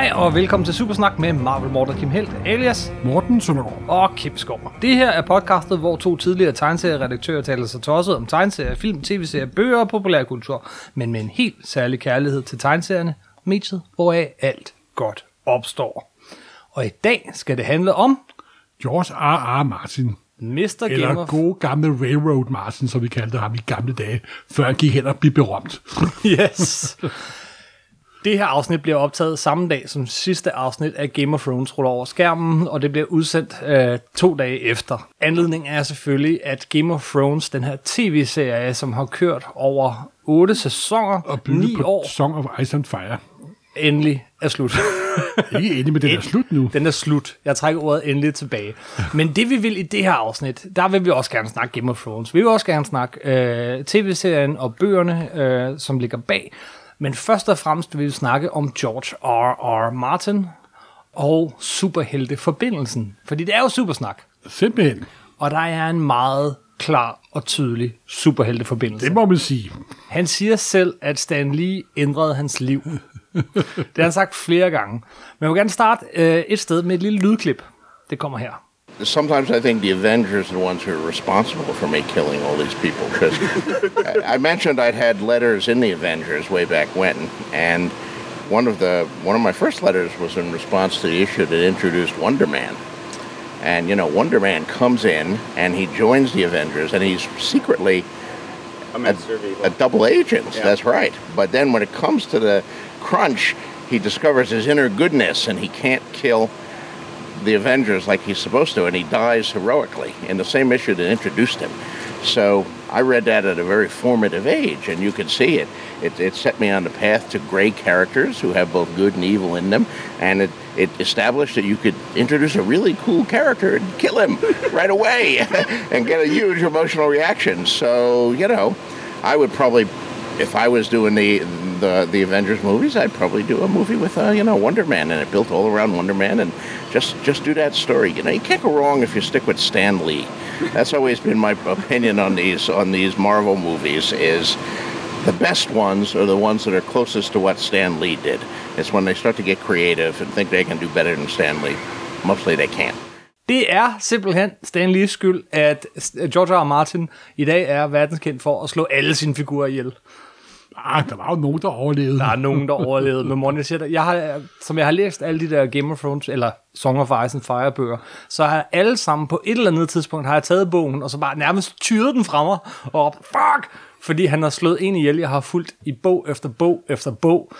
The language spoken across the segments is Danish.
Hej og velkommen til Supersnak med Marvel Morten Kim Helt, alias Morten Søndergaard. og Kim Skov. Det her er podcastet, hvor to tidligere tegneserieredaktører taler sig tosset om tegneserier, film, tv-serier, bøger og populærkultur, men med en helt særlig kærlighed til tegneserierne, mediet, hvoraf alt godt opstår. Og i dag skal det handle om George R. R. Martin. Mr. Game Eller of... gode gamle Railroad Martin, som vi kaldte ham i gamle dage, før han gik hen og blev berømt. Yes. Det her afsnit bliver optaget samme dag som sidste afsnit af Game of Thrones ruller over skærmen, og det bliver udsendt øh, to dage efter. Anledningen er selvfølgelig, at Game of Thrones, den her tv-serie, som har kørt over otte sæsoner, Og ni på år, Song of Ice and Fire. endelig er slut. Ikke enig med, den er slut nu. Den er slut. Jeg trækker ordet endelig tilbage. Men det vi vil i det her afsnit, der vil vi også gerne snakke Game of Thrones. Vi vil også gerne snakke øh, tv-serien og bøgerne, øh, som ligger bag. Men først og fremmest vil vi snakke om George R. R. Martin og superhelteforbindelsen. Fordi det er jo supersnak. Simpelthen. Og der er en meget klar og tydelig superhelteforbindelse. Det må man sige. Han siger selv, at Stan Lee ændrede hans liv. det har han sagt flere gange. Men jeg vil gerne starte øh, et sted med et lille lydklip. Det kommer her. Sometimes I think the Avengers are the ones who are responsible for me killing all these people. Because I I mentioned I'd had letters in the Avengers way back when, and one of the one of my first letters was in response to the issue that introduced Wonder Man. And you know, Wonder Man comes in and he joins the Avengers, and he's secretly a, a double agent. That's right. But then when it comes to the crunch, he discovers his inner goodness, and he can't kill the Avengers like he's supposed to, and he dies heroically in the same issue that introduced him. So I read that at a very formative age, and you could see it. It, it set me on the path to gray characters who have both good and evil in them, and it, it established that you could introduce a really cool character and kill him right away and get a huge emotional reaction. So, you know, I would probably, if I was doing the the, the Avengers movies, I'd probably do a movie with uh, you know Wonder Man and it built all around Wonder Man and just just do that story. You know, you can't go wrong if you stick with Stan Lee. That's always been my opinion on these on these Marvel movies is the best ones are the ones that are closest to what Stan Lee did. It's when they start to get creative and think they can do better than Stan Lee. Mostly they can't. Det er simpelthen Stan Lees skyld, at George R. R. Martin i dag er verdenskendt for at slå alle sine figurer ihjel. Ah, der var jo nogen, der overlevede. Der er nogen, der overlevede. Men Morten, jeg siger jeg har, som jeg har læst alle de der Game of Thrones, eller Song of Ice and Fire bøger, så har jeg alle sammen på et eller andet tidspunkt, har jeg taget bogen, og så bare nærmest tyret den fra mig, og råbt, fuck! Fordi han har slået en ihjel, jeg har fulgt i bog efter bog efter bog.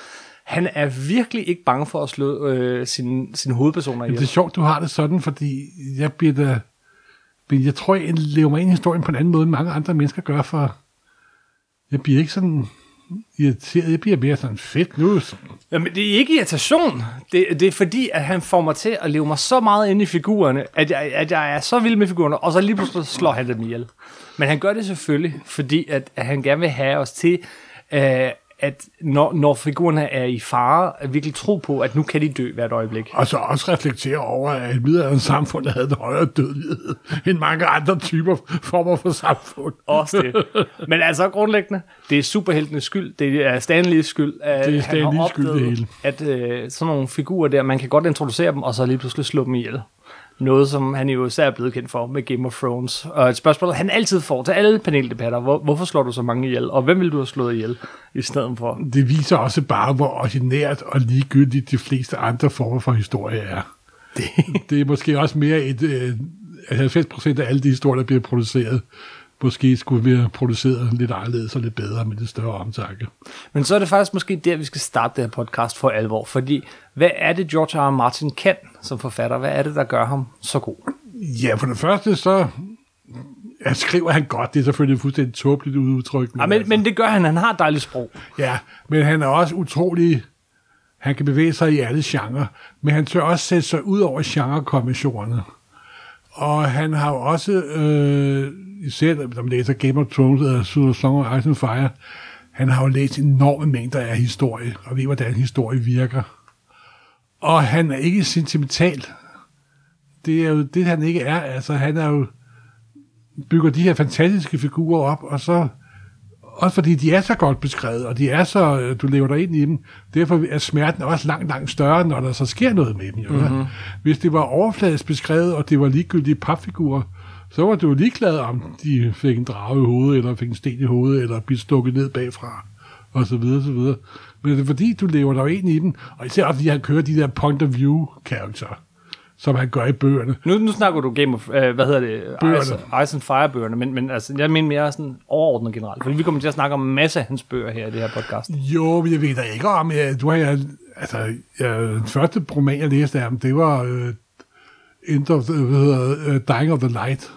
Han er virkelig ikke bange for at slå øh, sine, sine hovedpersoner Det er ihjel. sjovt, du har det sådan, fordi jeg bliver da... men Jeg tror, jeg lever mig ind i historien på en anden måde, end mange andre mennesker gør, for jeg bliver ikke sådan irriteret. Jeg bliver mere sådan fedt nu. Jamen, det er ikke irritation. Det, det er fordi, at han får mig til at leve mig så meget ind i figurerne, at jeg, at jeg er så vild med figurerne, og så lige pludselig slår han dem ihjel. Men han gør det selvfølgelig, fordi at, at han gerne vil have os til, øh, at når, når figurerne er i fare, at virkelig tro på, at nu kan de dø hvert øjeblik. Og så også reflektere over, at middelalderen samfund havde en højere dødelighed end mange andre typer former for samfund. Også det. Men altså grundlæggende, det er superheltenes skyld, det er Stanleys skyld, at Det er han har Lees skyld, det opdaget, hele. at øh, sådan nogle figurer der, man kan godt introducere dem, og så lige pludselig slå dem ihjel. Noget, som han jo især er blevet kendt for med Game of Thrones. Og et spørgsmål, han altid får til alle paneldebatter, hvor, hvorfor slår du så mange ihjel, og hvem vil du have slået ihjel i stedet for? Det viser også bare, hvor ordinært og ligegyldigt de fleste andre former for historie er. Det, Det er måske også mere et... Øh, at 90 procent af alle de historier, der bliver produceret, måske skulle være produceret lidt anderledes og lidt bedre med lidt større omtanke. men så er det faktisk måske der, vi skal starte det her podcast for alvor, fordi hvad er det, George R. R. Martin kan som forfatter? Hvad er det, der gør ham så god? Ja, for det første så ja, skriver han godt. Det er selvfølgelig fuldstændig tåbeligt udtryk. Ja, men, altså- men det gør han, han har et dejligt sprog. Ja, men han er også utrolig... Han kan bevæge sig i alle genrer, men han tør også sætte sig ud over genrekommissionerne. Og han har jo også, øh, især man læser Game of Thrones eller Super Song of Ice and Fire, han har jo læst enorme mængder af historie, og ved, hvordan historie virker. Og han er ikke sentimental. Det er jo det, han ikke er. Altså, han er jo bygger de her fantastiske figurer op, og så Også fordi de er så godt beskrevet, og de er så, du lever dig ind i dem. Derfor er smerten også langt, langt større, når der så sker noget med dem. Jo, mm-hmm. Hvis det var overfladisk beskrevet, og det var ligegyldige papfigurer, så var du ligeglad om de fik en drage i hovedet, eller fik en sten i hovedet, eller blev stukket ned bagfra, og så videre, så videre. Men det er fordi, du lever dig ind i dem, og især fordi han kører de der point of view karakterer som han gør i bøgerne. Nu, nu snakker du Game of, øh, hvad hedder det, Bøgerne. Ice, and Fire bøgerne, men, men altså, jeg mener mere sådan overordnet generelt, fordi vi kommer til at snakke om en masse af hans bøger her i det her podcast. Jo, men jeg ved da ikke om, jeg, du har jeg, altså, jeg, den første roman, jeg læste af ham, det var uh, End of the, hvad hedder, uh, Dying of the Light.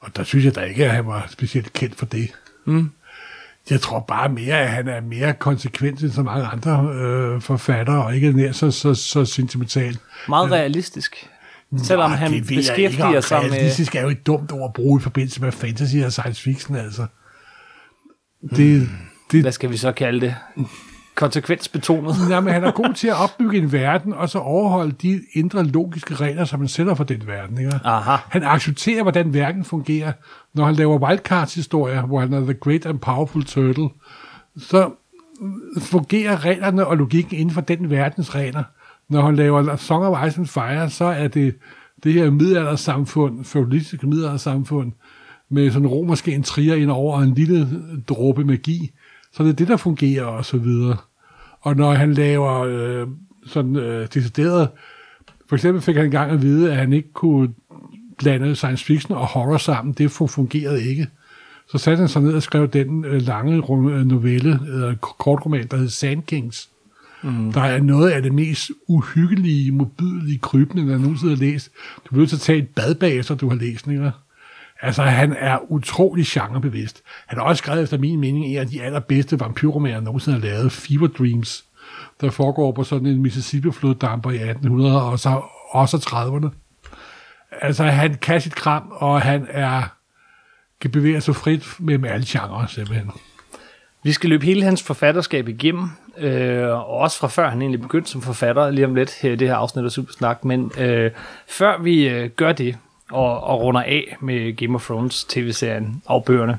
Og der synes jeg da ikke, at han var specielt kendt for det. Mm. Jeg tror bare mere, at han er mere konsekvent end så mange andre øh, forfattere, og ikke nær så, så, så sentimental. Meget realistisk. Selvom Nå, han det beskæftiger ikke, sig med... Realistisk er jo et dumt ord at bruge i forbindelse med fantasy og science fiction, altså. Det, det, Hvad skal vi så kalde det? Konsekvensbetonet. Jamen, han er god til at opbygge en verden, og så overholde de indre logiske regler, som man sætter for den verden. Ikke? Aha. Han accepterer, hvordan verden fungerer. Når han laver Wildcards-historier, hvor han er The Great and Powerful Turtle, så fungerer reglerne og logikken inden for den verdens regler. Når han laver Song of Ice and Fire, så er det det her middelaldersamfund, feudalistiske middelaldersamfund, med sådan en romerske intriger ind over en lille dråbe magi. Så det er det, der fungerer og så videre. Og når han laver øh, sådan øh, decideret, for eksempel fik han engang at vide, at han ikke kunne blande science fiction og horror sammen. Det fu- fungerede ikke. Så satte han sig ned og skrev den øh, lange øh, novelle, eller kortroman, der hed Sand Kings. Mm. Der er noget af det mest uhyggelige, modbydelige, krybende, jeg nogensinde har læst. Du bliver nødt til at tage et bad bagefter, du har læst den, ikke? Altså, han er utrolig genrebevidst. Han har også skrevet, efter min mening, en af de allerbedste vampyrromaner, jeg nogensinde har lavet, Fever Dreams, der foregår på sådan en Mississippi-floddamper i 1800 og så også 30'erne. Altså, han kan sit kram, og han er kan bevæge sig frit mellem alle genrer, simpelthen. Vi skal løbe hele hans forfatterskab igennem, øh, og også fra før han egentlig begyndte som forfatter, lige om lidt her i det her afsnit af Supersnak, men øh, før vi øh, gør det, og, og runder af med Game of Thrones tv-serien og bøgerne,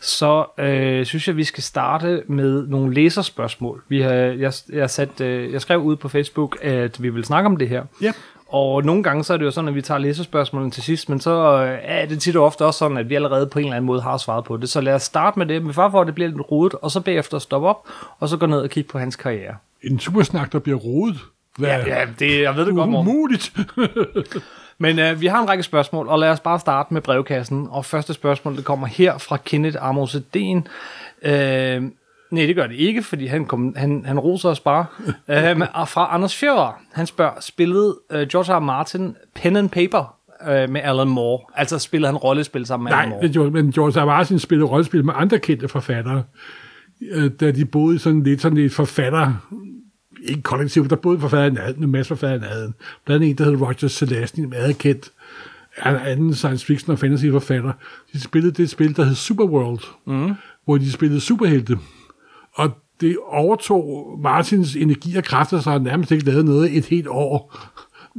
så øh, synes jeg, vi skal starte med nogle læserspørgsmål. Vi har, jeg, jeg, sat, øh, jeg skrev ud på Facebook, at vi vil snakke om det her. Ja. Og nogle gange så er det jo sådan, at vi tager læserspørgsmålene til sidst, men så øh, er det tit og ofte også sådan, at vi allerede på en eller anden måde har svaret på det. Så lad os starte med det, med far for, at det bliver lidt rodet, og så bagefter stoppe op, og så gå ned og kigge på hans karriere. En supersnak, der bliver rodet. Hvad Ja, ja det, jeg ved det godt, Morten. umuligt. Men øh, vi har en række spørgsmål, og lad os bare starte med brevkassen. Og første spørgsmål, det kommer her fra Kenneth Amos Edén. Øh, nej, det gør det ikke, fordi han, kom, han, han roser os bare. øh, men fra Anders Fjører, han spørger, spillede øh, George R. Martin pen and paper øh, med Alan Moore? Altså spillede han rollespil sammen med Alan Nej, Moore? men George, men George R. Martin spillede rollespil med andre kendte forfattere, øh, da de boede sådan lidt sådan et forfatter, ikke kollektiv, der boede forfatter i nærheden, en masse forfattere i nærheden. Blandt andet en, der hed Roger Celestine, en meget kendt en anden science fiction og fantasy forfatter. De spillede det spil, der hed Superworld, mm. hvor de spillede superhelte. Og det overtog Martins energi og kræfter, så han nærmest ikke lavede noget et helt år.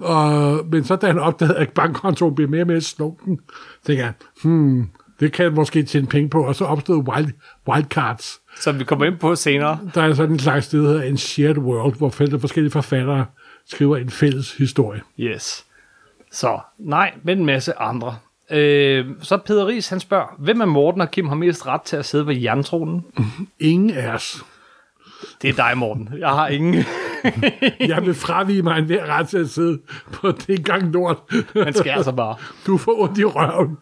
Og, men så da han opdagede, at bankkontoen blev mere og mere slunken, tænkte jeg, hmm, det kan jeg måske tjene penge på. Og så opstod wild, Wildcards. Som vi kommer ind på senere. Der er sådan en slags sted, der hedder en shared world, hvor forskellige forfattere skriver en fælles historie. Yes. Så nej, men en masse andre. Øh, så Peter Ries, han spørger, hvem af Morten og Kim har mest ret til at sidde ved jerntronen? Ingen af os. Det er dig, Morten. Jeg har ingen. Jeg vil fravige mig en ret til at sidde på det gang lort. Man skal altså bare. Du får ondt i røven.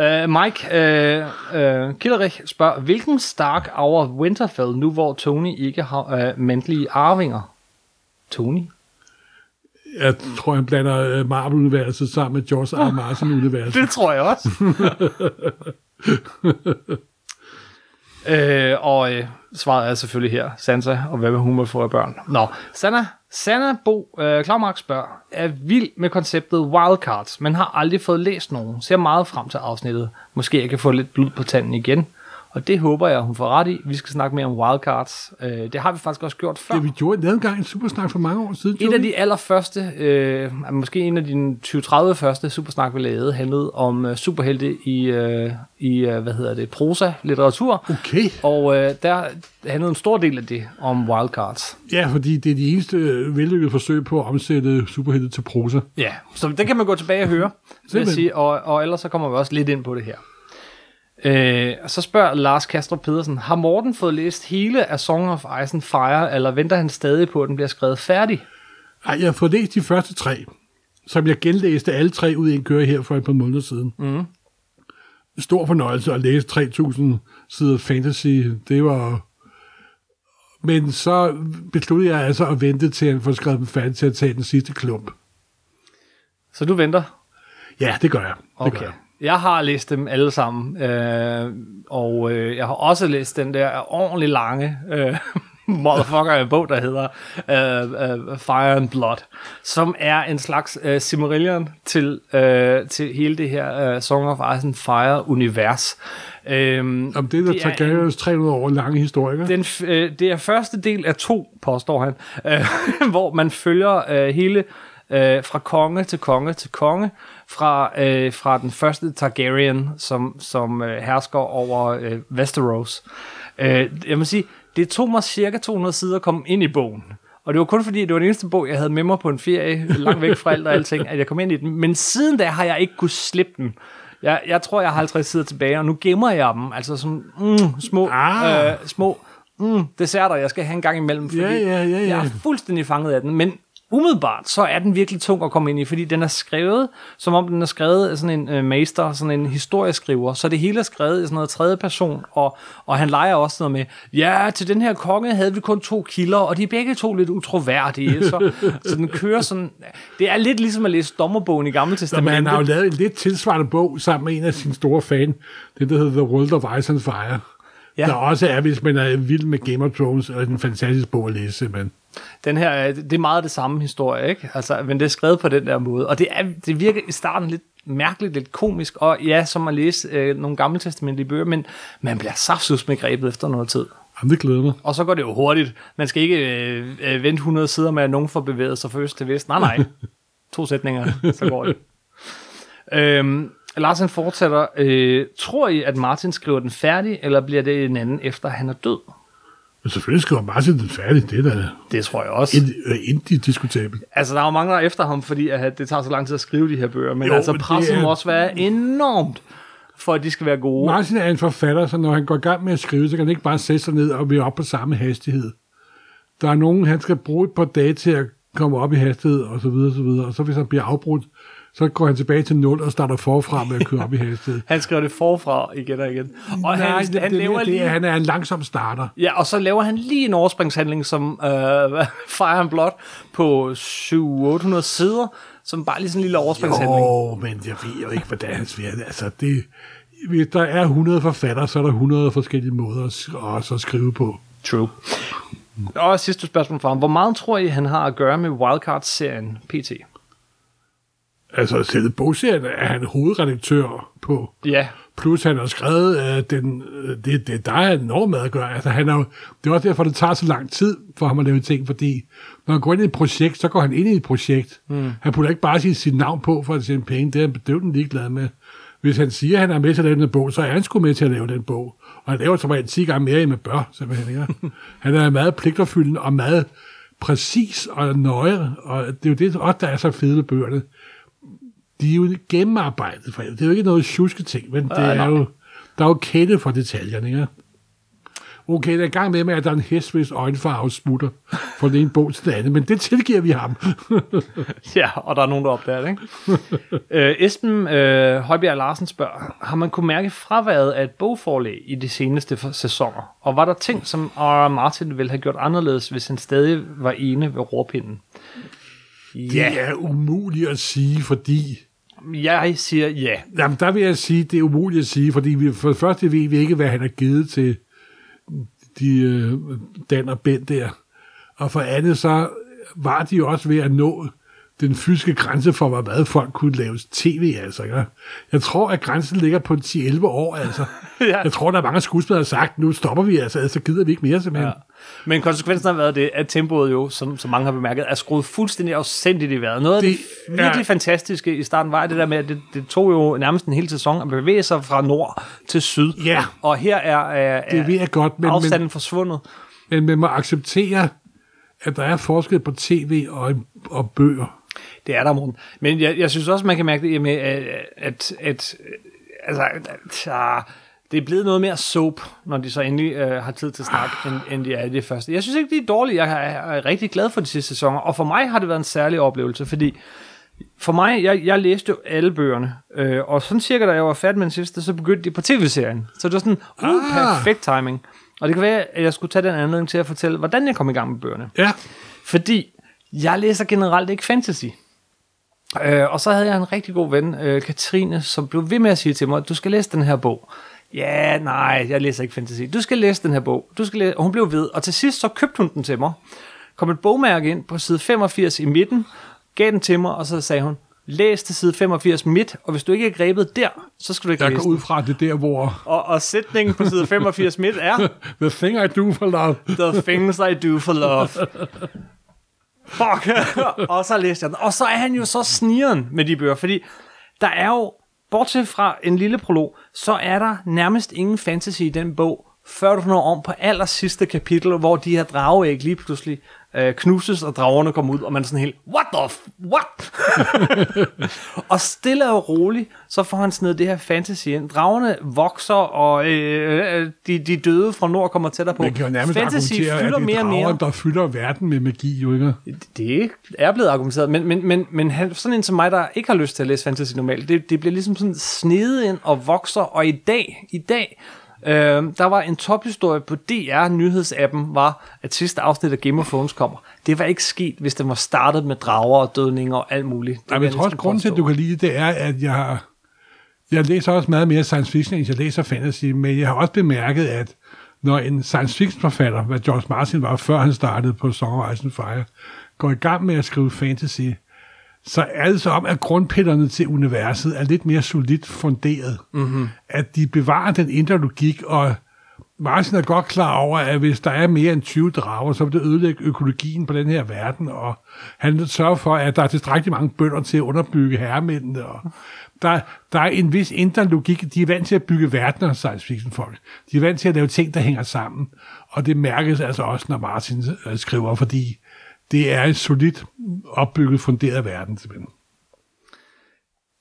Uh, Mike uh, uh, Killerich spørger, hvilken Stark over Winterfell, nu hvor Tony ikke har uh, mandlige arvinger? Tony? Jeg tror, han blander øh, Marvel-universet sammen med George R. R. Martin-universet. Det tror jeg også. øh, og øh, svaret er selvfølgelig her, Sansa, og hvad hun må få af børn? Nå, Sanna, Sanna Bo øh, Klavmark spørger, er vild med konceptet Wildcards, men har aldrig fået læst nogen. Ser meget frem til afsnittet. Måske jeg kan få lidt blod på tanden igen. Og det håber jeg, hun får ret i. Vi skal snakke mere om wildcards. Øh, det har vi faktisk også gjort før. Det vi gjorde en gang en supersnak for mange år siden. Et af de allerførste, øh, måske en af de 20-30 første supersnak, vi lavede, handlede om øh, superhelte i, øh, i øh, hvad hedder det, prosa-litteratur. Okay. Og øh, der handlede en stor del af det om wildcards. Ja, fordi det er de eneste vellykkede forsøg på at omsætte superhelte til prosa. Ja, så det kan man gå tilbage og høre, vil jeg sige, og, og ellers så kommer vi også lidt ind på det her. Øh, så spørger Lars Kastrup Pedersen, har Morten fået læst hele af Song of Ice and Fire, eller venter han stadig på, at den bliver skrevet færdig? Nej, jeg har fået læst de første tre, som jeg genlæste alle tre ud i en køre her for et par måneder siden. Mm. Stor fornøjelse at læse 3.000 sider fantasy. Det var... Men så besluttede jeg altså at vente til at få skrevet dem færdig til at tage den sidste klump. Så du venter? Ja, det gør jeg. Det Okay. gør jeg. Jeg har læst dem alle sammen, øh, og øh, jeg har også læst den der ordentlig lange øh, motherfucker bog, der hedder øh, øh, Fire and Blood, som er en slags øh, Silmarillion til, øh, til hele det her øh, Song of Ice and Fire-univers. Øh, Om det er der Det er Targaryens 300 år lange historiker. den, øh, det er første del af to, påstår han, øh, hvor man følger øh, hele øh, fra konge til konge til konge, fra, øh, fra den første Targaryen, som, som øh, hersker over øh, Westeros. Øh, jeg må sige, det tog mig cirka 200 sider at komme ind i bogen. Og det var kun fordi, det var den eneste bog, jeg havde med mig på en ferie, langt væk fra alt og alting, at jeg kom ind i den. Men siden da har jeg ikke kunne slippe den. Jeg, jeg tror, jeg har 50 sider tilbage, og nu gemmer jeg dem. Altså sådan mm, små, Ah. øh, små mm, desserter, jeg skal have en gang imellem. Fordi Ja, ja, ja, ja. Jeg er fuldstændig fanget af den, men umiddelbart, så er den virkelig tung at komme ind i, fordi den er skrevet, som om den er skrevet af sådan en øh, master, sådan en historieskriver, så det hele er skrevet i sådan noget tredje person, og, og han leger også noget med, ja, til den her konge havde vi kun to kilder, og de er begge to lidt utroværdige, så, så den kører sådan, det er lidt ligesom at læse dommerbogen i Gamle Men Testamentet. han har jo lavet en lidt tilsvarende bog sammen med en af sine store fan, det der hedder The World of Ice and Fire. Ja. Der også er, hvis man er vild med Game of Thrones, og en fantastisk bog at læse, men Den her, øh, det er meget det samme historie, ikke? Altså, men det er skrevet på den der måde. Og det, er, det virker i starten lidt mærkeligt, lidt komisk, og ja, som at læse øh, nogle gamle testamentlige bøger, men man bliver saftsus med grebet efter noget tid. jamen, det glæder mig. Og så går det jo hurtigt. Man skal ikke øh, øh, vente 100 sider med, at nogen får bevæget sig fra øst til vest. Nej, nej. To sætninger, så går det. øhm, Lars han fortsætter. Øh, tror I, at Martin skriver den færdig, eller bliver det en anden, efter han er død? Men selvfølgelig skriver Martin den færdig, det er da Det tror jeg også. ind- øh, indiskutabelt. Altså, der er jo mange, der er efter ham, fordi at det tager så lang tid at skrive de her bøger. Men jo, altså, det presset er- må også være enormt, for at de skal være gode. Martin er en forfatter, så når han går i gang med at skrive, så kan han ikke bare sætte sig ned og blive op på samme hastighed. Der er nogen, han skal bruge et par dage til at komme op i hastighed, og så videre, og så videre. Og så hvis han bliver afbrudt, så går han tilbage til 0 og starter forfra med at køre op i hastighed. Han skriver det forfra igen og igen. Og Nej, han, det, han det, laver det, lige... han er en langsom starter. Ja, og så laver han lige en overspringshandling som øh, Fire and Blood på 700-800 sider, som bare lige sådan en lille overspringshandling. Jo, men jeg ved jo ikke, hvordan han svært. Altså, det, hvis der er 100 forfattere, så er der 100 forskellige måder at, også at skrive på. True. Og sidste spørgsmål fra ham. Hvor meget tror I, han har at gøre med Wildcard-serien PT? Altså, selv bogserien er han hovedredaktør på. Ja, Plus han har skrevet, uh, den, øh, det, det, der er enormt at gøre. Altså, han er jo, det er også derfor, det tager så lang tid for ham at lave ting, fordi når han går ind i et projekt, så går han ind i et projekt. Mm. Han putter ikke bare sige sit navn på for at tjene penge. Det er han døden ligeglad med. Hvis han siger, at han er med til at lave den bog, så er han sgu med til at lave den bog. Og han laver som regel 10 gange mere, end man bør, simpelthen. Ikke? han er meget pligtopfyldende og meget præcis og nøje, og det er jo det, også der er så fede bøgerne. De er jo gennemarbejdet, for det er jo ikke noget tjuske ting, men det Øh, er jo, der er jo kende for detaljerne, ikke? Okay, der er i gang med, at der er en hest, hvis øjenfarve smutter fra den ene bog til den anden, men det tilgiver vi ham. ja, og der er nogen, der opdager det, ikke? øh, Esben øh, Højbjerg Larsen spørger, har man kunne mærke fraværet af et bogforlag i de seneste sæsoner? Og var der ting, som R. Martin ville have gjort anderledes, hvis han stadig var ene ved rorpinden? Det er umuligt at sige, fordi... Jeg siger ja. Jamen, der vil jeg sige, det er umuligt at sige, fordi vi, for det første ved vi ikke, hvad han har givet til de øh, Dan og Ben der. Og for andet så var de også ved at nå den fysiske grænse for, hvor meget folk kunne lave tv, altså. Jeg, jeg tror, at grænsen ligger på 10-11 år, altså. ja. Jeg tror, der er mange skuespillere, der har sagt, nu stopper vi, altså, så gider vi ikke mere, simpelthen. Ja. Men konsekvensen har været det, at tempoet jo, som, som mange har bemærket, er skruet fuldstændig afsendigt i vejret. Noget af det, det virkelig ja. fantastiske i starten var det der med, at det, det tog jo nærmest en hel sæson at bevæge sig fra nord til syd. Ja. Og her er, er, det ved jeg godt, men, afstanden men, forsvundet. Men man må acceptere, at der er forskel på tv og, og bøger. Det er der, Morten. Men jeg, jeg synes også, man kan mærke det med, at, at, at altså, at, det er blevet noget mere soap, når de så endelig øh, har tid til at snakke, end, end de er i det første. Jeg synes ikke, det er dårligt. Jeg er, er rigtig glad for de sidste sæsoner, og for mig har det været en særlig oplevelse, fordi for mig, jeg, jeg læste jo alle bøgerne, øh, og sådan cirka da jeg var færdig med den sidste, så begyndte de på tv-serien. Så det var sådan, uh, ah. perfekt timing. Og det kan være, at jeg skulle tage den anledning til at fortælle, hvordan jeg kom i gang med bøgerne. Ja. Fordi jeg læser generelt ikke fantasy. Øh, og så havde jeg en rigtig god ven, øh, Katrine, som blev ved med at sige til mig, du skal læse den her bog. Ja, nej, jeg læser ikke fantasy. Du skal læse den her bog. Du skal læse, og hun blev ved. Og til sidst så købte hun den til mig. Kom et bogmærke ind på side 85 i midten, gav den til mig, og så sagde hun, læs til side 85 midt, og hvis du ikke er grebet der, så skal du ikke jeg læse går ud fra det der, hvor... Og, og sætningen på side 85 midt er... The thing I do for love. The things I do for love. Fuck! og så læste jeg den. Og så er han jo så snigeren med de bøger, fordi der er jo, bortset fra en lille prolog, så er der nærmest ingen fantasy i den bog, før du når om på aller sidste kapitel, hvor de her drageæg lige pludselig øh, knuses, og dragerne kommer ud, og man er sådan helt, what the f- what? og stille og roligt, så får han sådan det her fantasy ind. Dragerne vokser, og øh, øh, de, de døde fra nord kommer tættere på. Man kan jo nærmest fantasy fylder at det er mere drager, mere. der fylder verden med magi, jo ikke? Det er blevet argumenteret, men, men, men, men han, sådan en som mig, der ikke har lyst til at læse fantasy normalt, det, det bliver ligesom sådan snedet ind og vokser, og i dag, i dag, Øh, der var en tophistorie på DR nyhedsappen, var at sidste afsnit af Game of Thrones kommer. Det var ikke sket, hvis det var startet med drager og dødninger og alt muligt. Det Nej, men jeg tror også, grunden til, at du kan lide det, er, at jeg har, jeg læser også meget mere science fiction, end jeg læser fantasy, men jeg har også bemærket, at når en science fiction forfatter, hvad George Martin var, før han startede på Song of Ice and Fire, går i gang med at skrive fantasy, så er det så om, at grundpillerne til universet er lidt mere solidt funderet. Mm-hmm. At de bevarer den indre logik, og Martin er godt klar over, at hvis der er mere end 20 drager, så vil det ødelægge økologien på den her verden, og han sørger for, at der er tilstrækkeligt mange bønder til at underbygge herremændene, og der, der er en vis indre logik. De er vant til at bygge verdener, science fiction folk. De er vant til at lave ting, der hænger sammen, og det mærkes altså også, når Martin øh, skriver, fordi det er en solidt opbygget, funderet verden, simpelthen.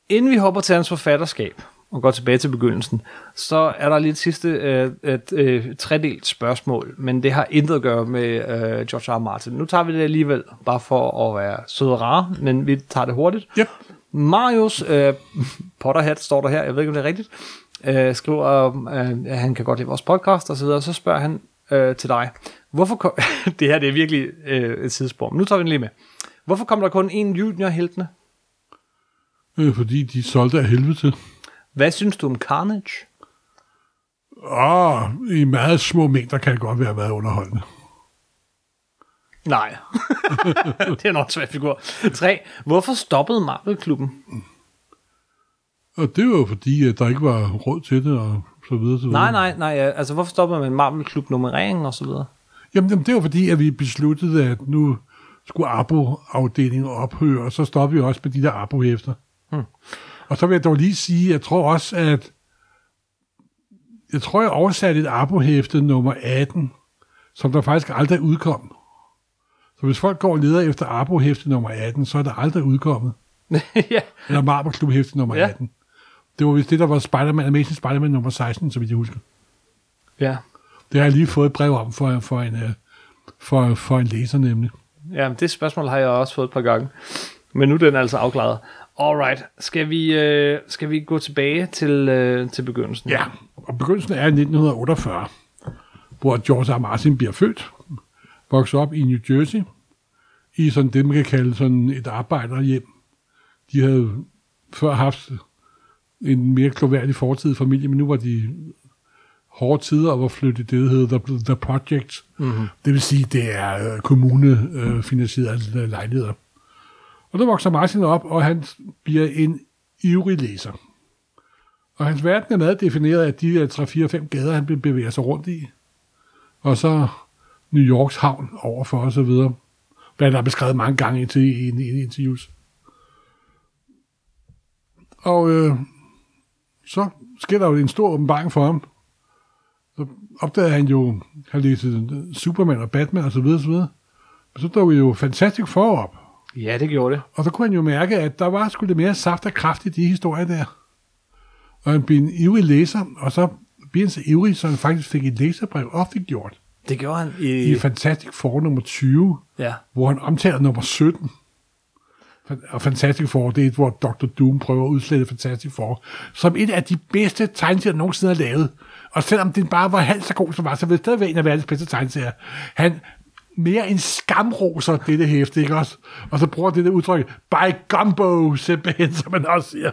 Inden vi hopper til hans forfatterskab, og går tilbage til begyndelsen, så er der lige et sidste øh, et, øh, tredelt spørgsmål, men det har intet at gøre med øh, George R. Martin. Nu tager vi det alligevel, bare for at være søde og rare, men vi tager det hurtigt. Yep. Marius øh, Potterhead står der her, jeg ved ikke, om det er rigtigt, øh, skriver, øh, at han kan godt lide vores podcast og så videre, så spørger han øh, til dig, Hvorfor kom, det her det er virkelig øh, et sidespor, men nu tager vi den lige med. Hvorfor kom der kun én junior-heltene? Øh, fordi de solgte af helvede til. Hvad synes du om Carnage? Åh, oh, i meget små mængder kan det godt være meget underholdende. Nej. det er nok svært figur. 3. Hvorfor stoppede Marvel-klubben? Og det var jo fordi, at der ikke var råd til det, og så videre. Så videre. Nej, nej, nej. Altså, hvorfor stoppede man Marvel-klub nummereringen og så videre? Jamen, det var fordi, at vi besluttede, at nu skulle abo-afdelingen ophøre, og så stopper vi også med de der abo-hæfter. Hmm. Og så vil jeg dog lige sige, jeg tror også, at jeg tror, jeg oversatte et abo-hæfte nummer 18, som der faktisk aldrig udkom. Så hvis folk går og leder efter abo-hæfte nummer 18, så er det aldrig udkommet. ja. Eller Marble Klub hæfte nummer ja. 18. Det var vist det, der var Spider-Man, Amazing Spider-Man nummer 16, så vidt jeg husker. Ja. Det har jeg lige fået et brev om for, for, en, øh, for, for en læser nemlig. Ja, det spørgsmål har jeg også fået et par gange. Men nu er den altså afklaret. Alright, skal vi, øh, skal vi gå tilbage til, øh, til begyndelsen? Ja, og begyndelsen er 1948, hvor George R. Martin bliver født, vokser op i New Jersey, i sådan det, man kan kalde sådan et arbejderhjem. De havde før haft en mere kloværdig fortid i familie, men nu var de hårde tider, og hvor flyttet det hedder The, The Project. Mm-hmm. Det vil sige, det er øh, kommunefinansierede øh, lejligheder. Og der vokser Martin op, og han bliver en ivrig læser. Og hans verden er meget defineret af de 3-4-5 gader, han bevæger sig rundt i. Og så New Yorks havn overfor og så videre. Hvad der er beskrevet mange gange i, i, i interviews. Og øh, så sker der jo en stor åbenbaring for ham. Så opdager han jo, han læste Superman og Batman og så videre, så videre. Men så dog jo Fantastic Four op. Ja, det gjorde det. Og så kunne han jo mærke, at der var sgu lidt mere saft og kraft i de historier der. Og han blev en ivrig læser, og så blev han så ivrig, så han faktisk fik et læserbrev offentliggjort. Det gjorde han i... I Fantastic Four nummer 20, ja. hvor han omtaler nummer 17. Og Fantastic Four, det er et, hvor Dr. Doom prøver at udslette Fantastic Four, som et af de bedste tegneserier, der nogensinde har lavet. Og selvom den bare var halvt så god som var, så vil det stadig være en af verdens bedste tegneserier. Han mere end skamroser dette hæfte, ikke også? Og så bruger det der udtryk, by gumbo, simpelthen, som man også siger.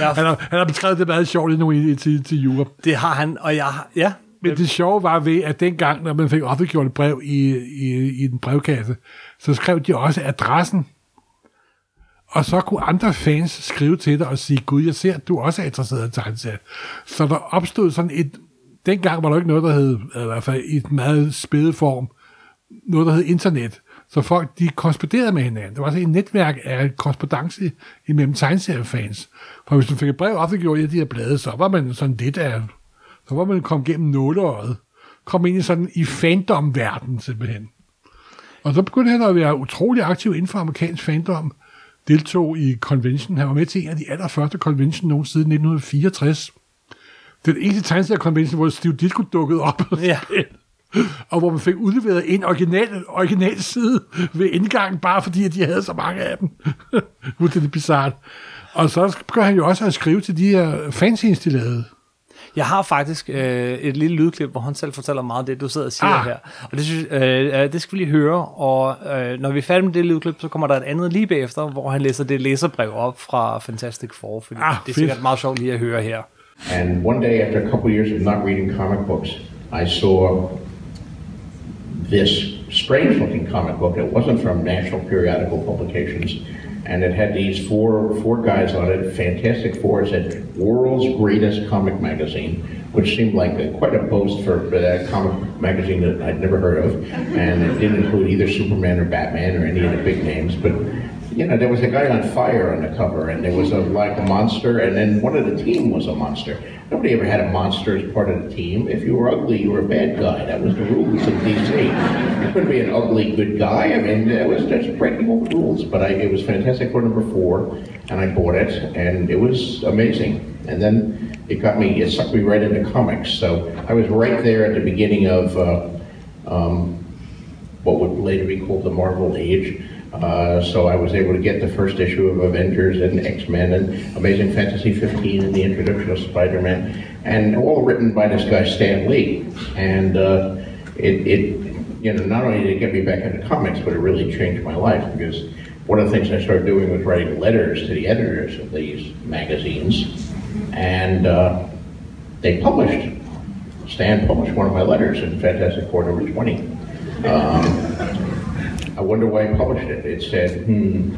Ja. Han, har, han har beskrevet det meget sjovt nu i, til, til jura. Det har han, og jeg ja. Men det sjove var ved, at dengang, når man fik offentliggjort et brev i, i, i den brevkasse, så skrev de også adressen. Og så kunne andre fans skrive til dig og sige, gud, jeg ser, at du også er interesseret i tegneserier. Så der opstod sådan et, dengang var der ikke noget, der hed, i hvert fald i et meget spæde form, noget, der hed internet. Så folk, de korresponderede med hinanden. Der var altså et netværk af korrespondence imellem tegneseriefans. For hvis du fik et brev offentliggjort i de her blade, så var man sådan lidt af... Så var man kommet gennem nåleåret. Kom ind i sådan i fandomverdenen simpelthen. Og så begyndte han at være utrolig aktiv inden for amerikansk fandom. Deltog i convention. Han var med til en af de allerførste convention nogensinde 1964. Den eneste tegneserie-convention, hvor Steve Ditko dukkede op. Ja. og hvor man fik udleveret en original, original side ved indgangen, bare fordi at de havde så mange af dem. det er bizart. Og så begynder han jo også at skrive til de her fanzines, de lavede. Jeg har faktisk øh, et lille lydklip, hvor han selv fortæller meget af det, du sidder og siger ah. her. Og det, synes, øh, det skal vi lige høre, og øh, når vi er færdige med det lydklip, så kommer der et andet lige bagefter, hvor han læser det læserbrev op fra Fantastic Four, fordi ah, det er sikkert meget sjovt lige at høre her. And one day after a couple of years of not reading comic books, I saw this strange looking comic book. It wasn't from National Periodical Publications. And it had these four four guys on it, Fantastic Four. Said World's Greatest Comic Magazine, which seemed like a, quite a boast for, for that comic magazine that I'd never heard of. And it didn't include either Superman or Batman or any of the big names. But you know, there was a guy on fire on the cover, and there was a like a monster, and then one of the team was a monster. Nobody ever had a monster as part of the team. If you were ugly, you were a bad guy. That was the rules of DC. You couldn't be an ugly good guy. I mean, it was just breaking all the rules. But I, it was Fantastic for number four, and I bought it, and it was amazing. And then it got me, it sucked me right into comics. So I was right there at the beginning of uh, um, what would later be called the Marvel Age. Uh, so I was able to get the first issue of Avengers and X-Men and Amazing Fantasy 15 and the introduction of Spider-Man, and all written by this guy Stan Lee. And uh, it, it, you know, not only did it get me back into comics, but it really changed my life because one of the things I started doing was writing letters to the editors of these magazines, and uh, they published. Stan published one of my letters in Fantastic Four number 20. Um, I wonder why he published it. It said, hmm,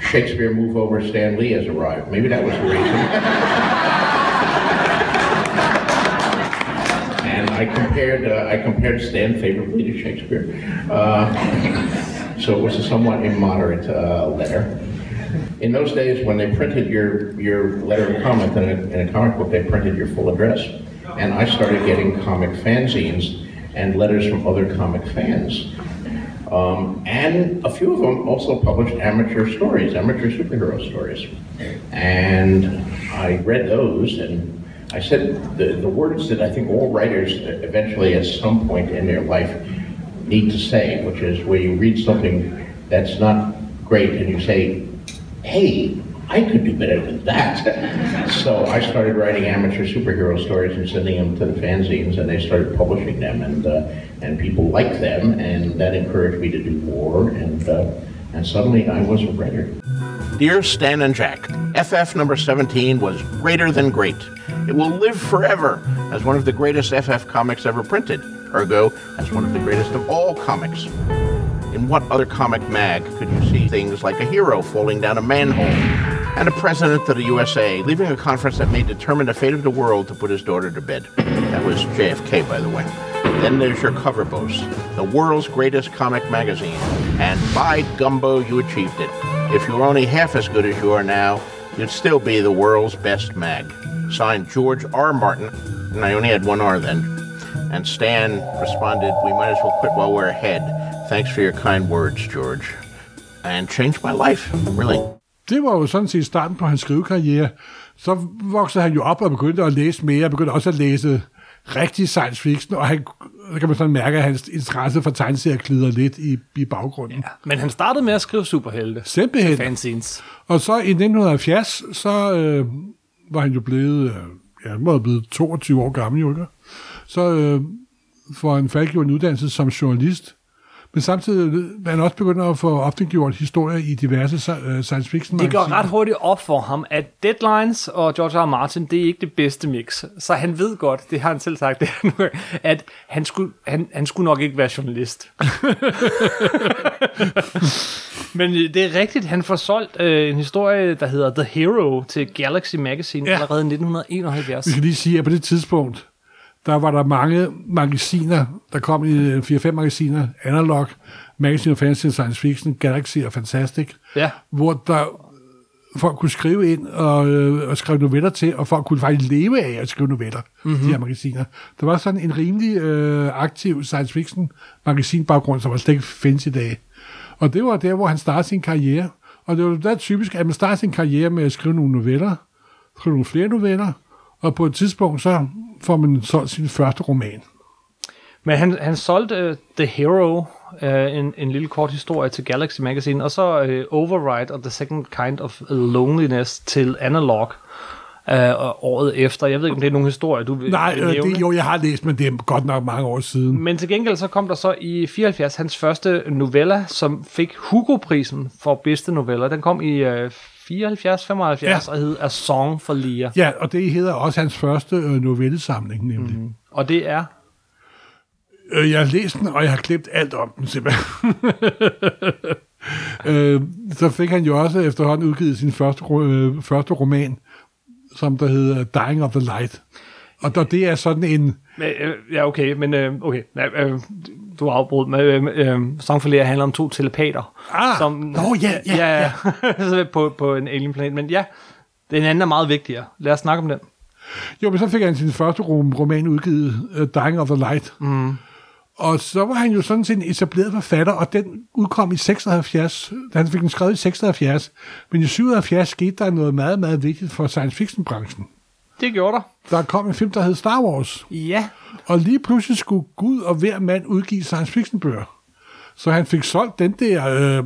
Shakespeare move over, Stan Lee has arrived. Maybe that was the reason. and I compared, uh, I compared Stan favorably to Shakespeare. Uh, so it was a somewhat immoderate uh, letter. In those days, when they printed your, your letter of comment in a, in a comic book, they printed your full address. And I started getting comic fanzines and letters from other comic fans. Um, and a few of them also published amateur stories, amateur superhero stories. And I read those and I said the, the words that I think all writers eventually at some point in their life need to say, which is where you read something that's not great and you say, hey, I could do better than that. so I started writing amateur superhero stories and sending them to the fanzines, and they started publishing them, and uh, and people liked them, and that encouraged me to do more, and uh, and suddenly I was a writer. Dear Stan and Jack, FF number 17 was greater than great. It will live forever as one of the greatest FF comics ever printed, ergo, as one of the greatest of all comics. In what other comic mag could you see things like a hero falling down a manhole and a president of the USA leaving a conference that may determine the fate of the world to put his daughter to bed? That was JFK, by the way. Then there's your cover boast, the world's greatest comic magazine. And by gumbo, you achieved it. If you were only half as good as you are now, you'd still be the world's best mag. Signed George R. Martin, and I only had one R then. And Stan responded, We might as well quit while we're ahead. Thanks for your kind words, George. And changed my life, really. Det var jo sådan set starten på hans skrivekarriere. Så voksede han jo op og begyndte at læse mere, og begyndte også at læse rigtig science fiction, og han, kan man sådan mærke, at hans interesse for tegneserier glider lidt i, i baggrunden. Ja, men han startede med at skrive superhelte. Simpelthen. Fanzines. Og så i 1970, så øh, var han jo blevet, øh, ja, han var blevet 22 år gammel, jo ikke? Så øh, får han færdiggjort en uddannelse som journalist, men samtidig han også begyndt at få offentliggjort historier i diverse uh, science fiction Det går ret hurtigt op for ham, at Deadlines og George R. R. Martin, det er ikke det bedste mix. Så han ved godt, det har han selv sagt, det nu, at han skulle, han, han skulle nok ikke være journalist. Men det er rigtigt, han får solgt øh, en historie, der hedder The Hero til Galaxy Magazine ja. allerede i 1971. Vi skal lige sige, at på det tidspunkt, der var der mange magasiner, der kom i 4-5 magasiner, Analog, Magazine of Fantasy Science Fiction, Galaxy og Fantastic, ja. hvor der folk kunne skrive ind og, øh, og skrive noveller til, og folk kunne faktisk leve af at skrive noveller, mm-hmm. de her magasiner. Der var sådan en rimelig øh, aktiv science fiction magasinbaggrund, som slet ikke findes i dag. Og det var der, hvor han startede sin karriere. Og det var der typisk, at man starter sin karriere med at skrive nogle noveller, skrive nogle flere noveller, og på et tidspunkt så får man solgt sin første roman. Men han, han solgte uh, The Hero, uh, en, en lille kort historie til Galaxy Magazine, og så uh, Override og The Second Kind of Loneliness til Analog uh, året efter. Jeg ved ikke, om det er nogen historie, du vil Nej, øh, det, jo, jeg har læst, men det er godt nok mange år siden. Men til gengæld så kom der så i 74 hans første novella, som fik Hugo-prisen for bedste noveller. Den kom i uh, 74-75 ja. og hed A Song for Lear. Ja, og det hedder også hans første øh, novellesamling, nemlig. Mm. Og det er? Øh, jeg har læst den, og jeg har glemt alt om den, simpelthen. øh, så fik han jo også efterhånden udgivet sin første, øh, første roman, som der hedder Dying of the Light. Og der, det er sådan en... Øh, ja, okay, men øh, okay. Øh, du har afbrudt med øh, Songforlærer handler om to telepater. Ah, som, nå ja, ja, ja. på, på en alien planet. Men ja, den anden er meget vigtigere. Lad os snakke om den. Jo, men så fik han sin første roman udgivet, uh, Dying of the Light. Mm. Og så var han jo sådan set en etableret forfatter, og den udkom i 76, da han fik den skrevet i 76. Men i 77 skete der noget meget, meget vigtigt for science fiction-branchen. Det gjorde der. Der kom en film, der hed Star Wars. Ja. Og lige pludselig skulle Gud og hver mand udgive science fiction bøger. Så han fik solgt den der øh,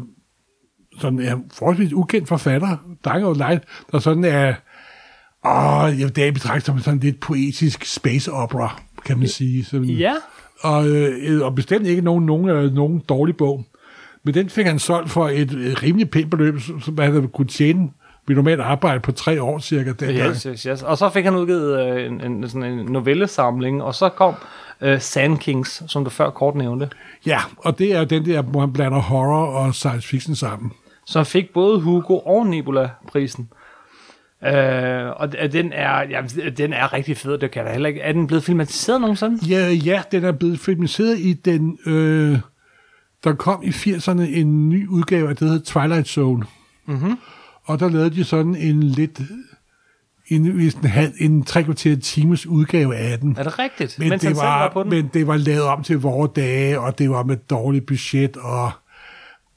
sådan ja, forholdsvis ukendt forfatter, Dying of Light, der sådan er, åh, jeg dag betragter som sådan lidt poetisk space opera, kan man sige. Sådan, ja. Og, øh, og bestemt ikke nogen, nogen, øh, nogen dårlig bog. Men den fik han solgt for et, et rimelig pænt beløb, som han kunne tjene vi normalt arbejde på tre år cirka. Den yes, yes, yes. Og så fik han udgivet øh, en, en, sådan en novellesamling, og så kom øh, Sand Kings, som du før kort nævnte. Ja, og det er den der, hvor han blander horror og science fiction sammen. Så fik både Hugo og Nebula-prisen. Øh, og den er, ja, den er rigtig fed, det kan der heller ikke. Er den blevet filmatiseret nogensinde? Ja, ja, den er blevet filmatiseret i den... Øh, der kom i 80'erne en ny udgave af det, der hedder Twilight Zone. Mm-hmm. Og der lavede de sådan en lidt en, en, en tre kvarter times udgave af den. Er det rigtigt? Men det, var, var på den? men det var lavet om til vores dage, og det var med dårligt budget, og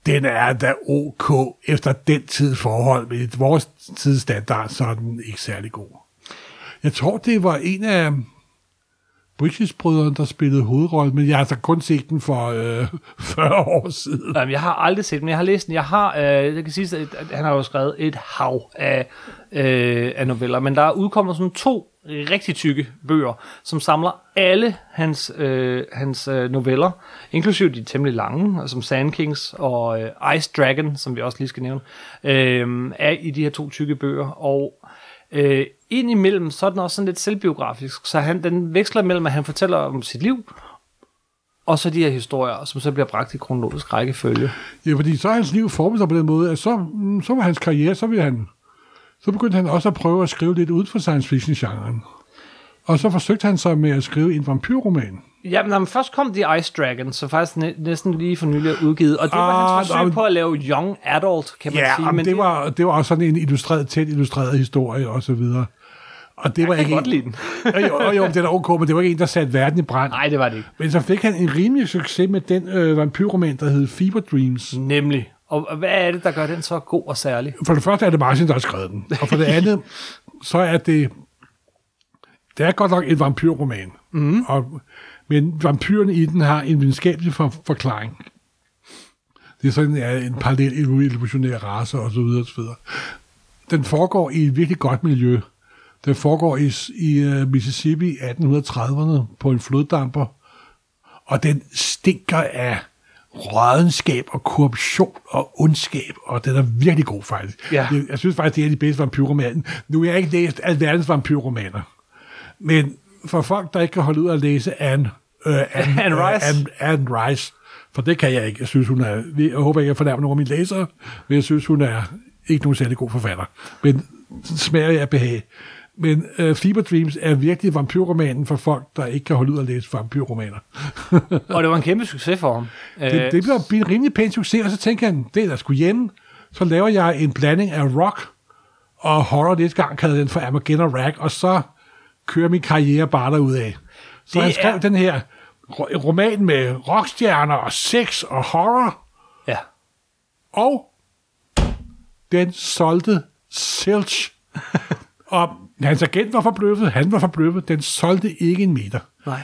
den er da ok efter den tids forhold, men i vores tidsstandard, så er den ikke særlig god. Jeg tror, det var en af Bridges-brødrene, der spillede hovedrollen, men jeg har altså kun set den for øh, 40 år siden. Jamen, jeg har aldrig set den, jeg har læst den. Jeg har, øh, jeg kan sige, at han har jo skrevet et hav af, øh, af noveller, men der er udkommet sådan to rigtig tykke bøger, som samler alle hans, øh, hans øh, noveller, inklusive de temmelig lange, som Sand Kings og øh, Ice Dragon, som vi også lige skal nævne, øh, er i de her to tykke bøger, og øh, ind imellem, så er den også sådan lidt selvbiografisk, så han, den veksler mellem, at han fortæller om sit liv, og så de her historier, som så bliver bragt i kronologisk rækkefølge. Ja, fordi så er hans liv formet sig på den måde, at så, så var hans karriere, så ville han, så begyndte han også at prøve at skrive lidt ud for science fiction-genren. Og så forsøgte han sig med at skrive en vampyrroman. Ja, men når først kom The Ice Dragon, så faktisk næ- næsten lige for nylig udgivet, og det var Ah, hans forsøg på at lave young adult, kan man Ja, sige. men det, var, det var også sådan en illustreret, tæt illustreret historie og så videre. Og det var jeg kan ikke godt en, lide den. jo, jo, jo, det er da ok, men det var ikke en, der satte verden i brand. Nej, det var det ikke. Men så fik han en rimelig succes med den øh, vampyrroman, der hed Fever Dreams. Nemlig. Og hvad er det, der gør den så god og særlig? For det første er det Martin, der har skrevet den. Og for det andet, så er det... Det er godt nok en vampyrroman. Mm. Og, men vampyrerne i den har en videnskabelig for, forklaring. Det er sådan ja, en parallel evolutionær race og så videre, og så videre. Den foregår i et virkelig godt miljø. Den foregår i, i uh, Mississippi i 1830'erne på en floddamper. Og den stinker af rådenskab og korruption og ondskab, og den er virkelig god faktisk. Ja. Jeg synes faktisk, det er de bedste vampyrromaner. Nu har jeg ikke læst alverdens vampyrromaner, men for folk, der ikke kan holde ud at læse Anne, øh, Anne, Anne Rice. Anne, Anne Rice, for det kan jeg ikke. Jeg synes, hun er, jeg håber ikke, jeg fornærmer nogen af mine læsere, men jeg synes, hun er ikke nogen særlig god forfatter. Men smager jeg behag. Men uh, Fever Dreams er virkelig vampyrromanen for folk, der ikke kan holde ud at læse vampyrromaner. Og det var en kæmpe succes for ham. Det, Øh, det bliver en rimelig pæn succes, og så tænker han, det er der sgu hjemme. Så laver jeg en blanding af rock og horror. Det gang kalder den for Armageddon Rack, og så kører min karriere bare af. Så Det han skrev er- den her ro- roman med rockstjerner og sex og horror, ja. og den solgte Silch. Og hans agent var forbløffet, han var forbløffet, den solgte ikke en meter. Nej.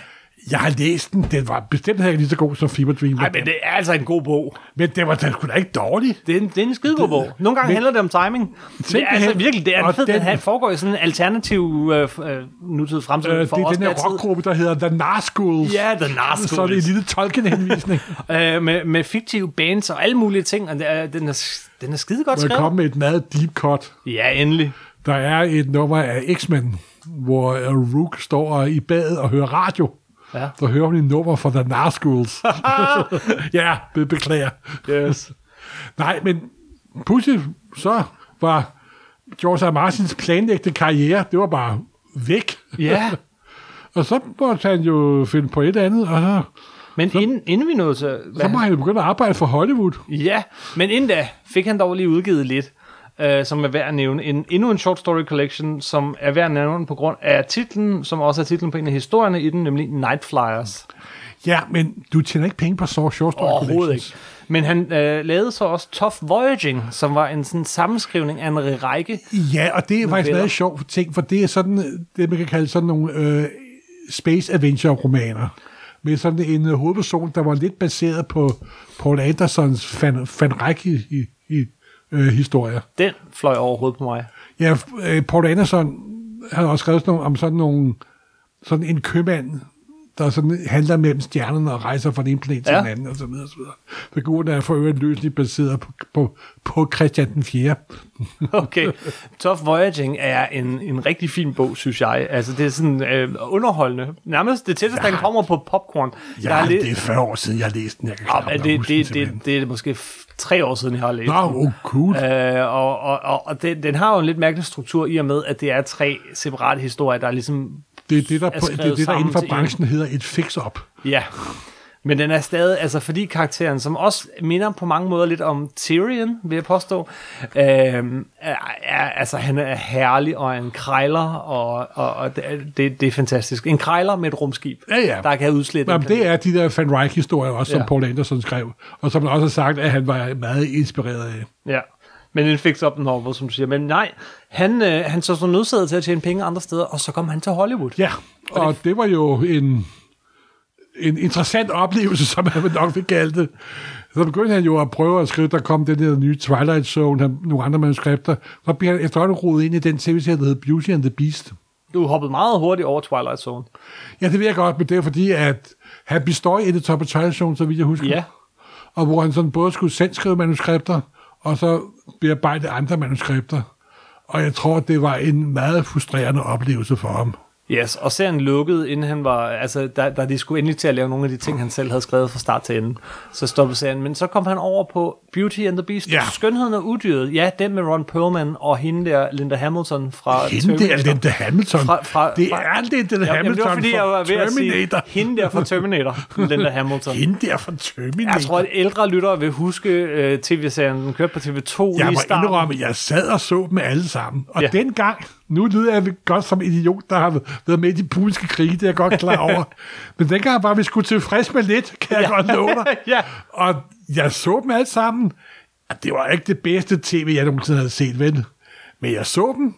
Jeg har læst den, den var bestemt ikke lige så god som Fever Dream. Nej, men det er altså en god bog. men det var den sgu da ikke dårlig. Det er en, det er en skidegod bog. Nogle gange men- handler det om timing. Det er altså virkelig, det er en fed, den, den- den foregår i sådan en alternativ øh, øh, nutid fremtid Øh, det er den her rockgruppe, der hedder The Nazguls. Ja, The Nazguls. Så er det en lille Tolkien-henvisning. Øh, med, med fiktive bands og alle mulige ting, og den, er, den er skide godt Hvor jeg skrevet. kom med et meget deep cut. Ja, endelig. Der er et nummer af X-Men, hvor Rook står i badet og hører radio. Ja. Så hører hun en nummer fra The Nazguls. ja, det beklager. Yes. Nej, men pludselig så var George R. Martins planlægte karriere, det var bare væk. Ja, Og så måtte han jo finde på et andet, og så, men inden, inden vi nåede til... så må han jo begynde at arbejde for Hollywood. Ja, men inden da fik han dog lige udgivet lidt, øh, som er værd at nævne. En, endnu en short story collection, som er værd at nævne på grund af titlen, som også er titlen på en af historierne i den, nemlig Night Flyers. Ja, men du tjener ikke penge på så short story Overhovedet ikke. collections. Men han øh, lavede så også Tough Voyaging, som var en sådan sammenskrivning af en række. Ja, og det er faktisk meget sjovt ting, for det er sådan, det man kan kalde sådan nogle øh, space adventure romaner. Med sådan en øh, hovedperson, der var lidt baseret på Paul Andersons Van, Van i, i, i øh, historier. Den fløj overhovedet på mig. Ja, øh, Paul Anderson har også skrevet sådan nogle, om sådan nogle, sådan en købmand, der sådan handler mellem stjernerne og rejser fra den ene planet til Ja. den anden, og så videre, og så videre. Figuren er for øvrigt løsligt baseret på, på, på Christian den 4. Okay. Tough Voyaging er en, en rigtig fin bog, synes jeg. Altså, det er sådan øh, underholdende. Nærmest det tætteste, ja. den kommer på popcorn. Ja, har det er 40 år siden, jeg har læst den. Jeg kan Ja, nok det, den det, simpelthen. det, det er måske tre år siden, jeg har læst Nå, den. oh, cool. Øh, og og, og, og den, den har jo en lidt mærkelig struktur i og med, at det er tre separate historier, der er ligesom... Det er det, der, er på, det, er det, der inden for branchen hedder et fix-up. Ja. Men den er stadig, altså fordi karakteren, som også minder på mange måder lidt om Tyrion, vil jeg påstå, øh, er, er, altså han er herlig og er en krejler, og, og, og det, er- det, det er fantastisk. En krejler med et rumskib, Ja, ja. der kan udslette. Jamen, det er de der Van Rijck-historier også, som Ja. Paul Anderson skrev, og som han også har sagt, at han var meget inspireret af. Ja. Men en fix up novel, som du siger. Men nej, han, øh, han så så nødsaget til at tjene penge andre steder, og så kom han til Hollywood. Ja, og det var jo en, en interessant oplevelse, som han nok vil kalde det. Så begyndte han jo at prøve at skrive, der kom den der nye Twilight Zone, han, nogle andre manuskripter. Så blev han efterhånden rodet ind i den tv-serie, der hed Beauty and the Beast. Du hoppede meget hurtigt over Twilight Zone. Ja, det ved jeg godt, men det er fordi, at han består i det top af Twilight Zone, så vidt jeg husker. Ja. Og hvor han sådan både skulle selv skrive manuskripter, og så bearbejde andre manuskripter. Og jeg tror, det var en meget frustrerende oplevelse for ham. Yes, og serien lukkede, inden han var, altså, da, da de skulle endelig til at lave nogle af de ting, han selv havde skrevet fra start til ende, så stoppede serien. Men så kom han over på Beauty and the Beast. Ja. Skønheden og udyret. Ja, den med Ron Perlman og hende der, Linda Hamilton fra Hende der, Terminator. Linda Hamilton. Fra- fra- det er Linda Ja, jamen, Hamilton det var fordi, jeg var ved fra at sige, Terminator. hende der fra Terminator, Linda Hamilton. Hende der fra Terminator. Jeg tror, at ældre lyttere vil huske uh, tv-serien, den kørte på TV2 Jeg lige i må starten. indrømme, at jeg sad og så dem alle sammen. Og ja. dengang, nu lyder jeg godt som idiot, der har været med i de pulske krige, det er jeg godt klar over. Men dengang var vi skulle tilfreds med lidt, kan jeg Ja. godt love dig. Ja. Og jeg så dem alle sammen. Det var ikke det bedste tv, jeg nogensinde havde set, vel? Men jeg så dem,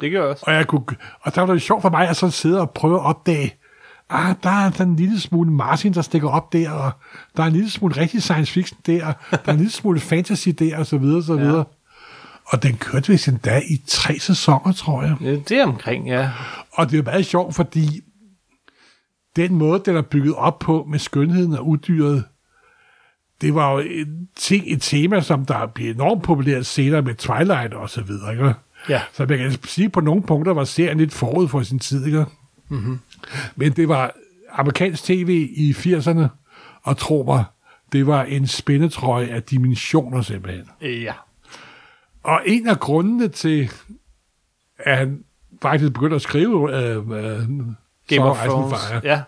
Det gør jeg også. og, jeg kunne, og der var det sjovt for mig at så sidde og prøve at opdage, ah, der er sådan en lille smule Martin, der stikker op der, og der er en lille smule rigtig science fiction der, og der er en lille smule fantasy der, og så videre, og så videre. Og den kørte vist endda i tre sæsoner, tror jeg. Ja, det er omkring, ja. Og det er meget sjovt, fordi den måde, den er bygget op på med skønheden og uddyret, det var jo en ting, et tema, som der blev enormt populært senere med Twilight og så videre. Ikke? Ja. Så man kan sige, at på nogle punkter var serien lidt forud for sin tid. Ikke? Mm-hmm. Men det var amerikansk tv i 80'erne, og tro mig, det var en spændetrøje af dimensioner simpelthen. Ja. Og en af grundene til, at han faktisk begyndte at skrive øh, øh, Game of Thrones. Ja.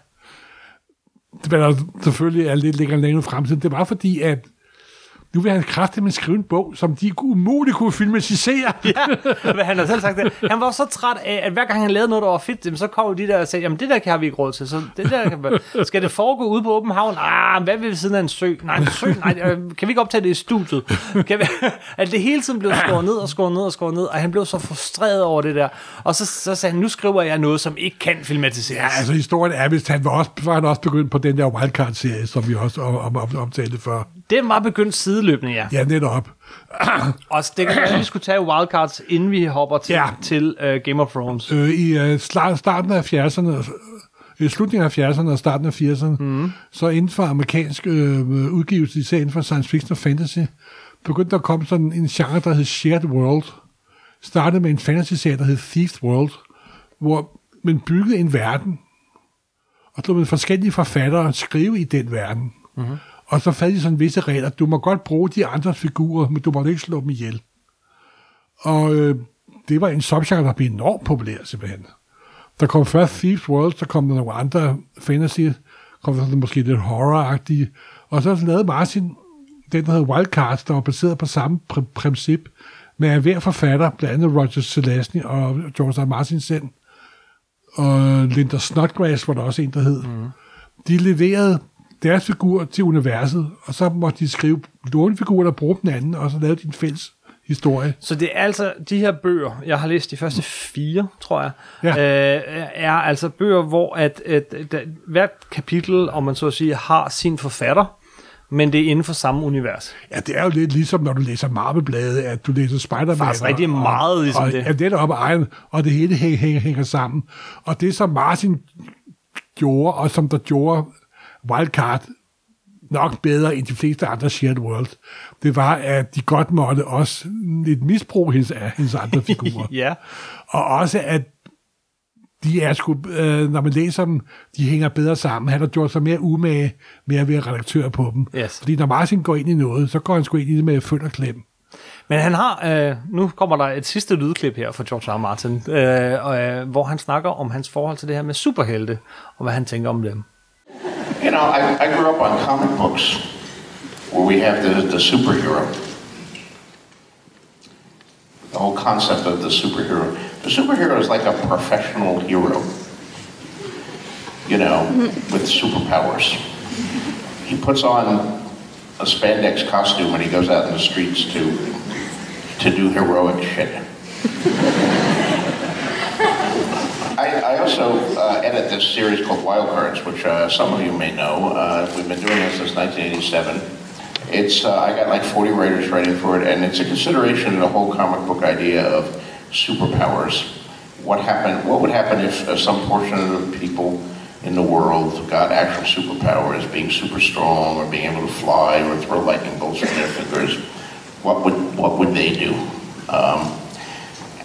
det var selvfølgelig er lidt længere længere frem til, det var fordi, at nu vil han kraftigt med skrive en bog, som de umuligt kunne filmatisere. ja, men han har selv sagt det. Han var så træt af, at hver gang han lavede noget, der var fedt, så kom de der og sagde, jamen det der kan vi ikke råd til. Så det der kan, vi- skal det foregå ude på åben havn? Ah, hvad vil ved siden af en sø? Nej, en sø? Nej, øh, kan vi ikke optage det i studiet? Kan vi, at det hele tiden blev skåret ned og skåret ned og skåret ned, og han blev så frustreret over det der. Og så, så sagde han, nu skriver jeg noget, som ikke kan filmatiseres. Ja, altså historien er, hvis han var, også, var han også begyndt på den der Wildcard-serie, som vi også om, om, omtalte før. Den var begyndt sideløbende, ja. Ja, netop. Og det kan vi skulle tage wildcards, inden vi hopper til, Ja. til uh, Game of Thrones. Øh, I sla- starten af 70'erne, i slutningen af 70'erne og starten af 80'erne, mm. så inden for amerikansk øh, udgivelse, især inden for science fiction og fantasy, begyndte der at komme sådan en genre, der hed Shared World. Startede med en fantasy-serie, der hed Thief World, hvor man byggede en verden, og så med forskellige forfattere skrive i den verden. Mm-hmm. Og så fandt de sådan visse regler. Du må godt bruge de andre figurer, men du må ikke slå dem ihjel. Og øh, det var en subgenre, der blev enormt populær simpelthen. Der kom først Thieves World, så kom der nogle andre fantasy, kom der sådan måske lidt horror og så lavede Martin den, der hedder Wildcards, der var baseret på samme pr- princip, med at hver forfatter, blandt andet Roger Zelazny og George R. Martin selv, og Linda Snodgrass var der også en, der hed, mm. de leverede deres figur til universet, og så måtte de skrive låne figurer, der brugte den anden, og så lavede de en fælles historie. Så det er altså de her bøger, jeg har læst de første fire, tror jeg, Ja. øh, er altså bøger, hvor at, at, at, at hvert kapitel, om man så at sige, har sin forfatter, men det er inden for samme univers. Ja, det er jo lidt ligesom, når du læser Marvel-blade, at du læser Spider-Man. Faktisk rigtig og- meget ligesom og, det. Ja, det er op egen, og det hele hænger, hænger, hænger sammen. Og det, som Martin gjorde, og som der gjorde Wildcard nok bedre end de fleste andre shared world, det var, at de godt måtte også lidt misbruge hendes, hendes andre figurer. Ja. Og også, at de er sgu, øh, når man læser dem, de hænger bedre sammen. Han har gjort sig mere umage med at være redaktør på dem. Yes. Fordi når Martin går ind i noget, så går han sgu ind i det med født og klem. Men han har, øh, nu kommer der et sidste lydklip her fra George R. R. Martin, øh, øh, hvor han snakker om hans forhold til det her med superhelte, og hvad han tænker om dem. You know, I, I grew up on comic books where we have the, the superhero. The whole concept of the superhero. The superhero is like a professional hero, you know, with superpowers. He puts on a spandex costume when he goes out in the streets to, to do heroic shit. I, also uh, edit this series called Wild Cards, which uh, some of you may know. Uh, we've been doing this since 1987. It's uh, I got like 40 writers writing for it, and it's a consideration of the whole comic book idea of superpowers. What happened? What would happen if uh, some portion of the people in the world got actual superpowers, being super strong, or being able to fly, or throw lightning bolts from their fingers? What would what would they do? Um,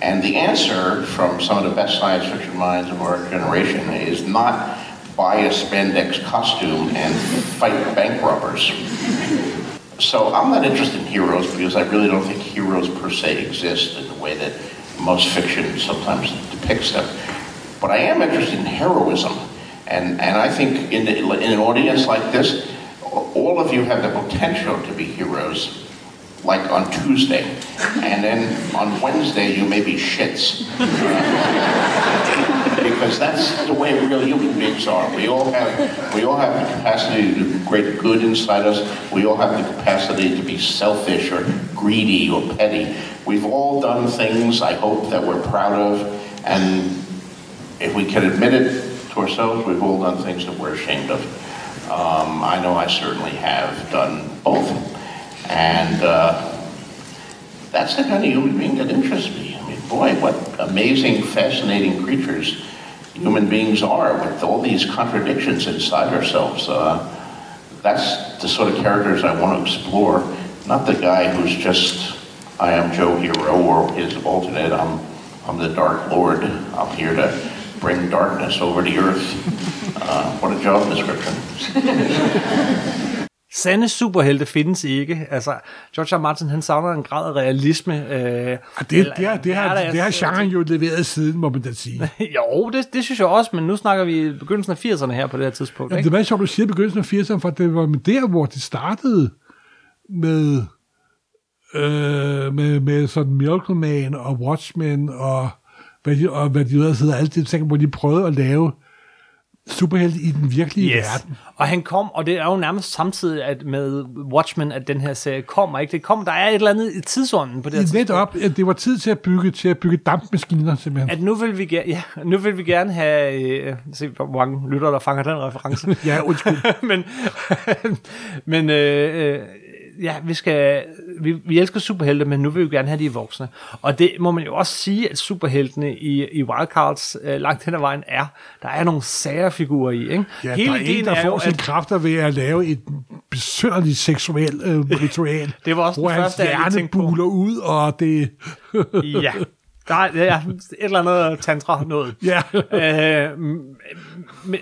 And the answer from some of the best science fiction minds of our generation is not buy a spandex costume and fight bank robbers. So I'm not interested in heroes because I really don't think heroes per se exist in the way that most fiction sometimes depicts them. But I am interested in heroism. And, and I think in, the, in an audience like this, all of you have the potential to be heroes like on Tuesday, and then on Wednesday you may be shits. because that's the way real human beings are. We all have we all have the capacity to do great good inside us. We all have the capacity to be selfish or greedy or petty. We've all done things I hope that we're proud of, and if we can admit it to ourselves, we've all done things that we're ashamed of. Um, I know I certainly have done both. And uh, that's the kind of human being that interests me. I mean, boy, what amazing, fascinating creatures human beings are with all these contradictions inside ourselves. Uh, that's the sort of characters I want to explore, not the guy who's just, I am Joe Hero, or his alternate, I'm, I'm the Dark Lord. I'm here to bring darkness over the earth. Uh, what a job description. Sande superhelte findes ikke. Altså, George R. Martin, han savner en grad af realisme. Øh, det, det, har, det, har, det har genren jo leveret siden, må man da sige. jo, det, det synes jeg også, men nu snakker vi begyndelsen af 80'erne her på det her tidspunkt. Ja, ikke? det er sjovt, du siger begyndelsen af 80'erne, for det var der, hvor det startede med, øh, med, med sådan Miracle Man og Watchmen og hvad de, og hvad de hedder, alle de ting, hvor de prøvede at lave superhelte i den virkelige yes. verden. Og han kom, og det er jo nærmest samtidig at med Watchmen, at den her serie kommer, ikke? Det kom, der er et eller andet i tidsånden på det her tidspunkt. op, at det var tid til at bygge, til at bygge dampmaskiner, simpelthen. At nu vil vi, ja, nu vil vi gerne have, øh, se hvor mange lytter, der fanger den reference. ja, undskyld. men, men øh, øh, ja, vi skal, vi, vi elsker superhelte, men nu vil vi gerne have de voksne. Og det må man jo også sige, at superheltene i, i Wildcards øh, langt hen ad vejen er, der er nogle sære figurer i, ikke? Ja, Hele der er en, der får jo, sine at, kræfter ved at lave et besønderligt seksuelt øh, ritual. det var også hvor den første, hans hjerne buler ud, og det... ja, der er, ja, et eller andet tantra noget. Ja. øh,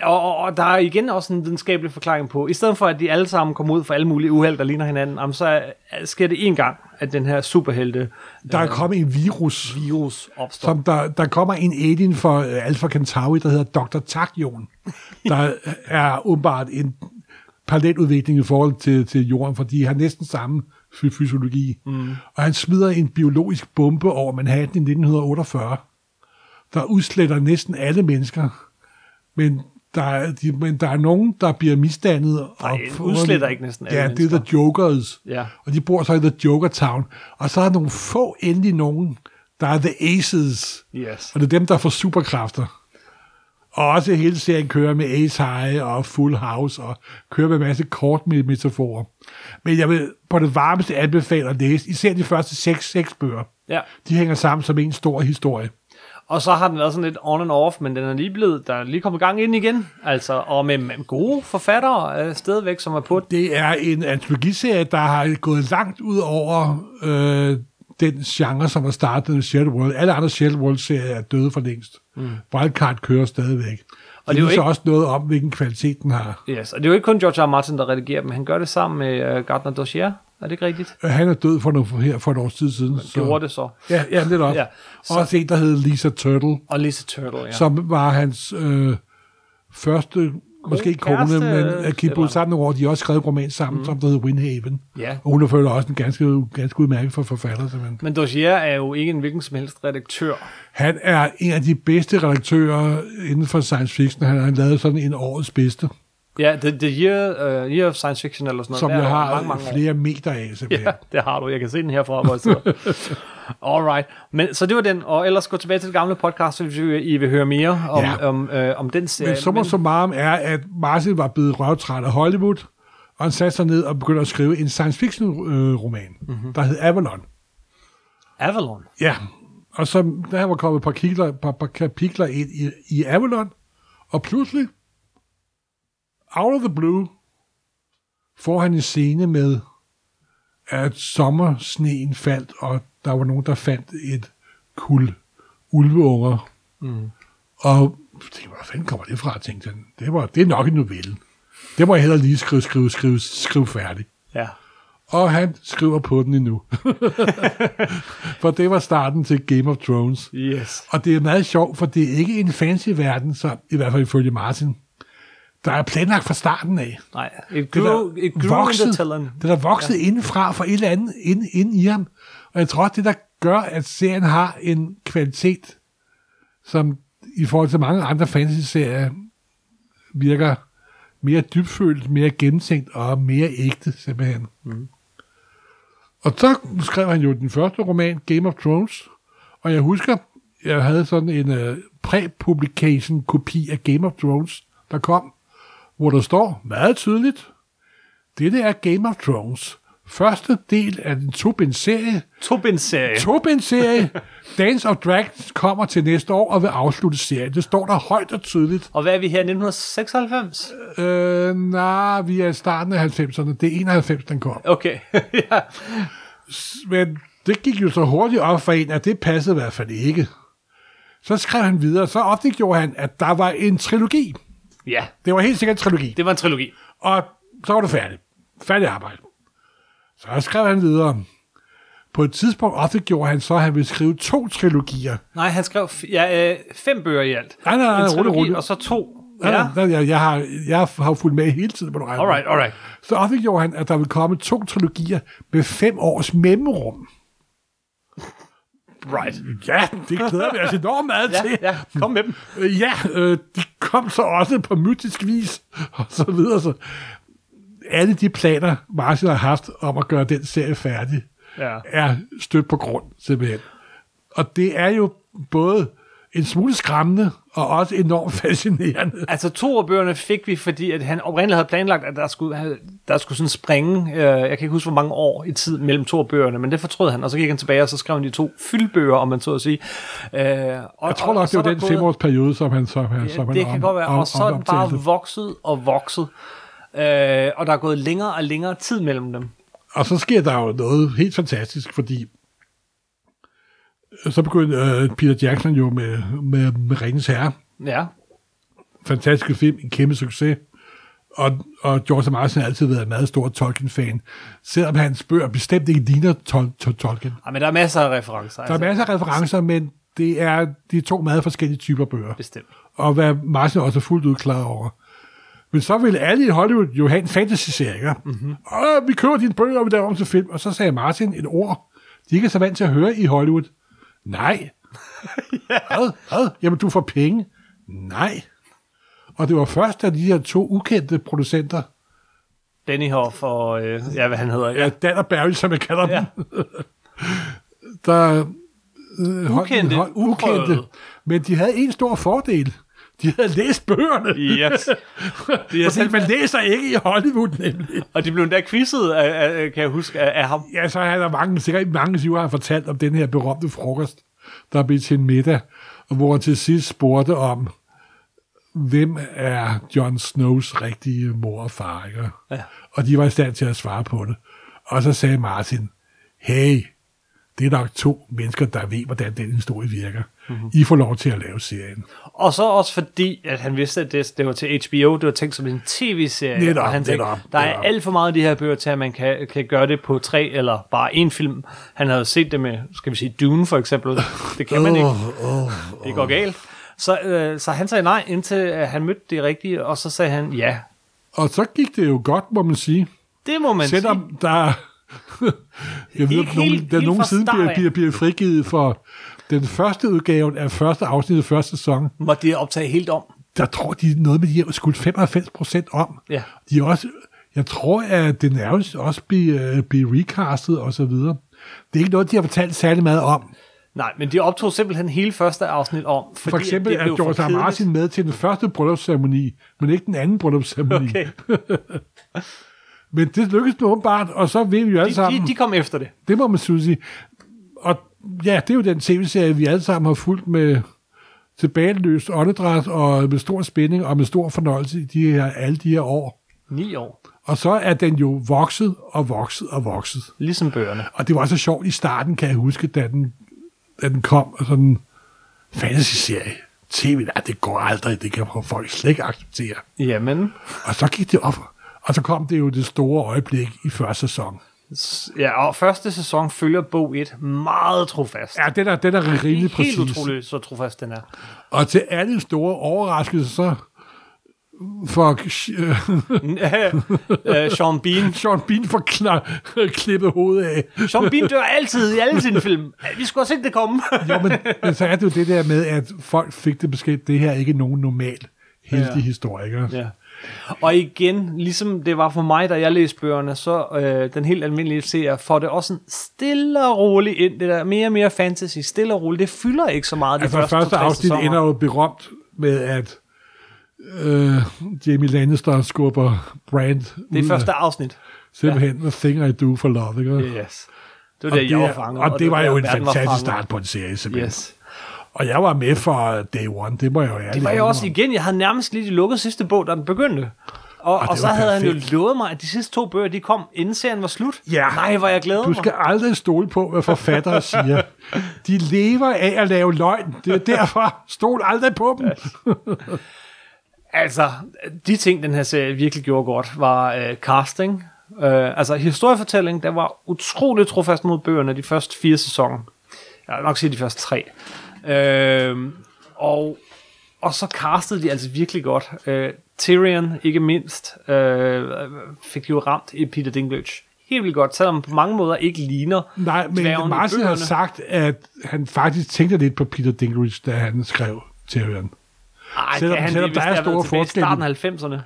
og, og, og der er igen også en videnskabelig forklaring på, i stedet for at de alle sammen kommer ud for alle mulige uheld, der ligner hinanden, jamen, så sker det en gang, at den her superhelte... Der er øh, kommet en virus. Virus opstår. Som der, der kommer en alien for uh, Alpha Centauri, der hedder Dr. Takion, der er åbenbart en paralleludvikling i forhold til, til jorden, for de har næsten samme fysiologi. Mm. Og han smider en biologisk bombe over Manhattan i 1948, der udsletter næsten alle mennesker. Men der er, de, men der er nogen, der bliver misdannet. Nej, og udsletter ikke næsten alle Ja, mennesker. det er The Jokers. Ja. Og de bor så i The Joker Town. Og så er der nogle få endelig nogen, der er The Aces. Yes. Og det er dem, der får superkræfter. Og også hele serien kører med Ace High og Full House, og kører med en masse kort metaforer. Men jeg vil på det varmeste anbefale at læse, især de første seks, seks bøger. Ja. De hænger sammen som en stor historie. Og så har den været sådan lidt on and off, men den er lige blevet, der er lige kommet gang ind igen. Altså, og med, med gode forfattere øh, stadigvæk, som er på. Det er en antologiserie, der har gået langt ud over øh, den genre, som har startet med Shattered World. Alle andre Shattered World-serier er døde for længst. Mm. Wildcard kører stadigvæk. Og det er jo ikke... også noget om, hvilken kvalitet den har. Yes, og det er jo ikke kun George R. Martin, der redigerer dem. Han gør det sammen med uh, Gardner Dossier. Er det ikke rigtigt? Han er død for, noget, her for et års tid siden. Så... Gjorde det så. Ja, ja er også. ja, så... Også en, der hed Lisa Turtle. Og Lisa Turtle, ja. Som var hans øh, første måske ikke kone, men nogle år. De har også skrevet roman sammen, mm. som der hedder Windhaven. Ja. Og hun er følt også en ganske, ganske udmærket for forfatter. Simpelthen. Men Dossier er jo ikke en hvilken som helst redaktør. Han er en af de bedste redaktører inden for science fiction. Han har lavet sådan en årets bedste. Ja, The, the year, uh, year of Science Fiction eller sådan noget. Som jeg har mange, mange flere meter af, simpelthen. Ja, det har du. Jeg kan se den herfra, hvor jeg sidder. Alright. Men, så det var den, og ellers gå tilbage til det gamle podcast, hvis I vil høre mere om, ja. om, øh, om den serie. Men summa summarum er, at Martin var blevet røvtræt af Hollywood, og han satte sig ned og begyndte at skrive en science fiction øh, roman, mm-hmm. der hed Avalon. Avalon? Ja, og så der var kommet et par, kigler, par, par kapitler ind i, i Avalon, og pludselig, out of the blue, får han en scene med, at sommersneen faldt, og der var nogen, der fandt et kul ulveunger. Mm. Og tænkte, hvor fanden kommer det fra, tænkte han. Det, var, det er nok en novelle. Det må jeg hellere lige skrive, skrive, skrive, skrive færdigt. Ja. Og han skriver på den endnu. for det var starten til Game of Thrones. Yes. Og det er meget sjovt, for det er ikke en fancy verden, så i hvert fald ifølge Martin. Der er planlagt fra starten af. Nej, it Det grew, der in vokset, talent. det der ja. indenfra for et eller andet ind, ind i ham. Og jeg tror, det der gør, at serien har en kvalitet, som i forhold til mange andre fantasy-serier virker mere dybfølt, mere gennemtænkt og mere ægte, simpelthen. Mm. Og så skrev han jo den første roman, Game of Thrones, og jeg husker, jeg havde sådan en uh, pre-publication kopi af Game of Thrones, der kom, hvor der står meget tydeligt, dette er Game of Thrones. Første del af den to-bind-serie. Tobin-serie. To-bind-serie. Dance of Dragons kommer til næste år og vil afslutte serien. Det står der højt og tydeligt. Og hvad er vi her, 1996? Øh, nej, vi er i starten af 90'erne. Det er 91, den kom. Okay, ja. Men det gik jo så hurtigt op for en, at det passede i hvert fald ikke. Så skrev han videre, så opdagede han, at der var en trilogi. Ja, Det var helt sikkert en trilogi. det var en trilogi. Og så var det færdigt. Færdig arbejde. Så skrev han videre. På et tidspunkt offentliggjorde han så, at han ville skrive to trilogier. Nej, han skrev ja, øh, fem bøger i alt. Nej, nej, nej, en rolig, trilogi, rolig. og så to. Ja. Ja, Jeg, jeg, jeg, har, jeg har jo fulgt med hele tiden, må du regne med. alright, alright. Så offentliggjorde han, at der ville komme to trilogier med fem års mellemrum. Right. Ja, det glæder vi os enormt meget Ja, til. ja, kom med dem. Øh, Ja, øh, de kom så også på mytisk vis, og så videre. Så alle de planer, Martin har haft om at gøre den serie færdig, Ja. er stødt på grund, simpelthen. Og det er jo både en smule skræmmende, og også enormt fascinerende. Altså to af bøgerne fik vi, fordi at han oprindeligt havde planlagt, at der skulle, der skulle sådan springe, øh, jeg kan ikke huske, hvor mange år i tid mellem to af bøgerne, men det fortrød han, og så gik han tilbage, og så skrev han de to fyldbøger, om man så at sige. Øh, og, Jeg tror nok, det var den femårsperiode, som han, som, han, som han det kan om- godt være, om- og så er den bare vokset og vokset. Øh, og der er gået længere og længere tid mellem dem. Og så sker der jo noget helt fantastisk, fordi så begyndte øh, Peter Jackson jo med, med, med Ringens Herre. Ja, Fantastisk film, en kæmpe succes. Og, og George Martin har altid været en meget stor Tolkien-fan, selvom hans bøger bestemt ikke ligner Tol- Tol- Tolkien. Ej, men der er masser af referencer. Der er masser af referencer, men det er de to meget forskellige typer bøger. Bestemt. Og hvad Martin også er fuldt ud klar over. Men så ville alle i Hollywood jo have en fantasy-serie. ikke? Mhm. Og vi køber dine bøger, og vi laver om til film. Og så sagde Martin et ord, de ikke er så vant til at høre i Hollywood. Nej. Hvad? Hvad? Jamen, du får penge. Nej. Og det var først, da de her to ukendte producenter, Danny Hoff og, øh, ja, hvad han hedder. ja, Dan og Barry, som jeg kalder Ja. dem, der øh, Ukendte, holdt- uprøvede. Men de havde en stor fordel. De havde læst bøgerne. Yes. Har Fordi man læser ikke i Hollywood, nemlig. og de blev endda quizzet, af, af, kan jeg huske, af, af ham. Ja, så har der mange, sikkert mange sider har fortalt om den her berømte frokost, der blev til en middag, og hvor han til sidst spurgte om, hvem er Jon Snows rigtige mor og far, ikke? Ja. Og de var i stand til at svare på det. Og så sagde Martin, hey, det er nok to mennesker, der ved, hvordan den historie virker. Mhm. Mm-hmm. I får lov til at lave serien. Og så også fordi, at han vidste, at det, det var til HBO, det var tænkt som en tv-serie. Netop, og han tænkte, netop, der er netop. alt for meget af de her bøger til, at man kan, kan gøre det på tre eller bare en film. Han havde set det med, skal vi sige, Dune for eksempel. Det kan man ikke. oh, Det går galt. Så, øh, så han sagde nej, indtil øh, han mødte det rigtige, og så sagde han ja. Og så gik det jo godt, må man sige. Det må man sige. Selvom der... jeg ved, at nogen, helt- der helt nogen fra siden bliver, bliver, bliver frigivet for den første udgave af første afsnit af første sæson. Måtte det optage helt om. Der tror de noget med, de har skudt 95 procent om. Ja. De er også, jeg tror, at det nærmest også bliver, bliver recastet og så videre. Det er ikke noget, de har fortalt særlig meget om. Nej, men de optog simpelthen hele første afsnit om. Fordi For eksempel at er det for George R. Martin med til den første bryllupsceremoni, men ikke den anden bryllupsceremoni. Okay. Men det lykkedes nu åbenbart, og så ved vi jo alle De, sammen... de, de kom efter det. Det må man sige. Og ja, det er jo den tv-serie, vi alle sammen har fulgt med tilbageløst åndedræt og med stor spænding og med stor fornøjelse i de her, alle de her år. Ni år. Og så er den jo vokset og vokset og vokset. Ligesom bøgerne. Og det var så sjovt i starten, kan jeg huske, da den, da den kom. Og sådan, fantasy-serie. TV, nej, det går aldrig, det kan folk slet ikke acceptere. Jamen, Og så gik det op, og så kom det jo det store øjeblik i første sæson. ja, og første sæson følger bog 1 meget trofast. Ja, den er, den er Det er rimelig helt præcis. utroligt, så trofast den er. Og til alle store overraskelser, så for uh, Sean Bean. Sean Bean får kla- klippet hovedet af. Sean Bean dør altid i alle sine film. Vi skulle have set det komme. Jo, men, men så er det jo det der med, at folk fik det besked, det her er ikke nogen normal heldig Ja. historie. Ikke? ja. Og igen, ligesom det var for mig, da jeg læste bøgerne, så øh, den helt almindelige seer får det også sådan stille og roligt ind. Det der mere og mere fantasy, stille og roligt. Det fylder ikke så meget Altså, første, første to-tre afsnit sæsoner. ender jo berømt med, at øh, Jamie Lannister skubber Brand Det er første afsnit. simpelthen The Thing I Do for Love. Ikke? Yes. Det var og det, jeg var det, fanget. og det var der, jo en var fantastisk start på en serie, simpelthen. Yes. Og jeg var med fra day one, det må jeg jo ærligt Det var indrømme. også igen, jeg havde nærmest lige lukket sidste bog, da den begyndte. Og, og, og så havde han jo perfekt. lovet mig, at de sidste to bøger, de kom, inden serien var slut. Ja. Nej, hvor jeg glæder Du skal aldrig stole på, hvad forfattere siger. De lever af at lave løgn. Det er derfor. Stol aldrig på dem. Altså, de ting, den her serie virkelig gjorde godt, var øh, casting. Øh, altså, historiefortælling, der var utroligt trofast mod bøgerne de første fire sæsoner. Jeg vil nok sige de første tre. Øh, og, og så castede de altså virkelig godt. Øh, Tyrion, ikke mindst, øh, fik jo ramt i Peter Dinklage. Helt vildt godt, selvom på mange måder ikke ligner Nej, men Martin har sagt, at han faktisk tænkte lidt på Peter Dinklage, da han skrev Tyrion. Ej, Selvom- han selvom det, der er store tilbage i forskelle. starten af 90'erne?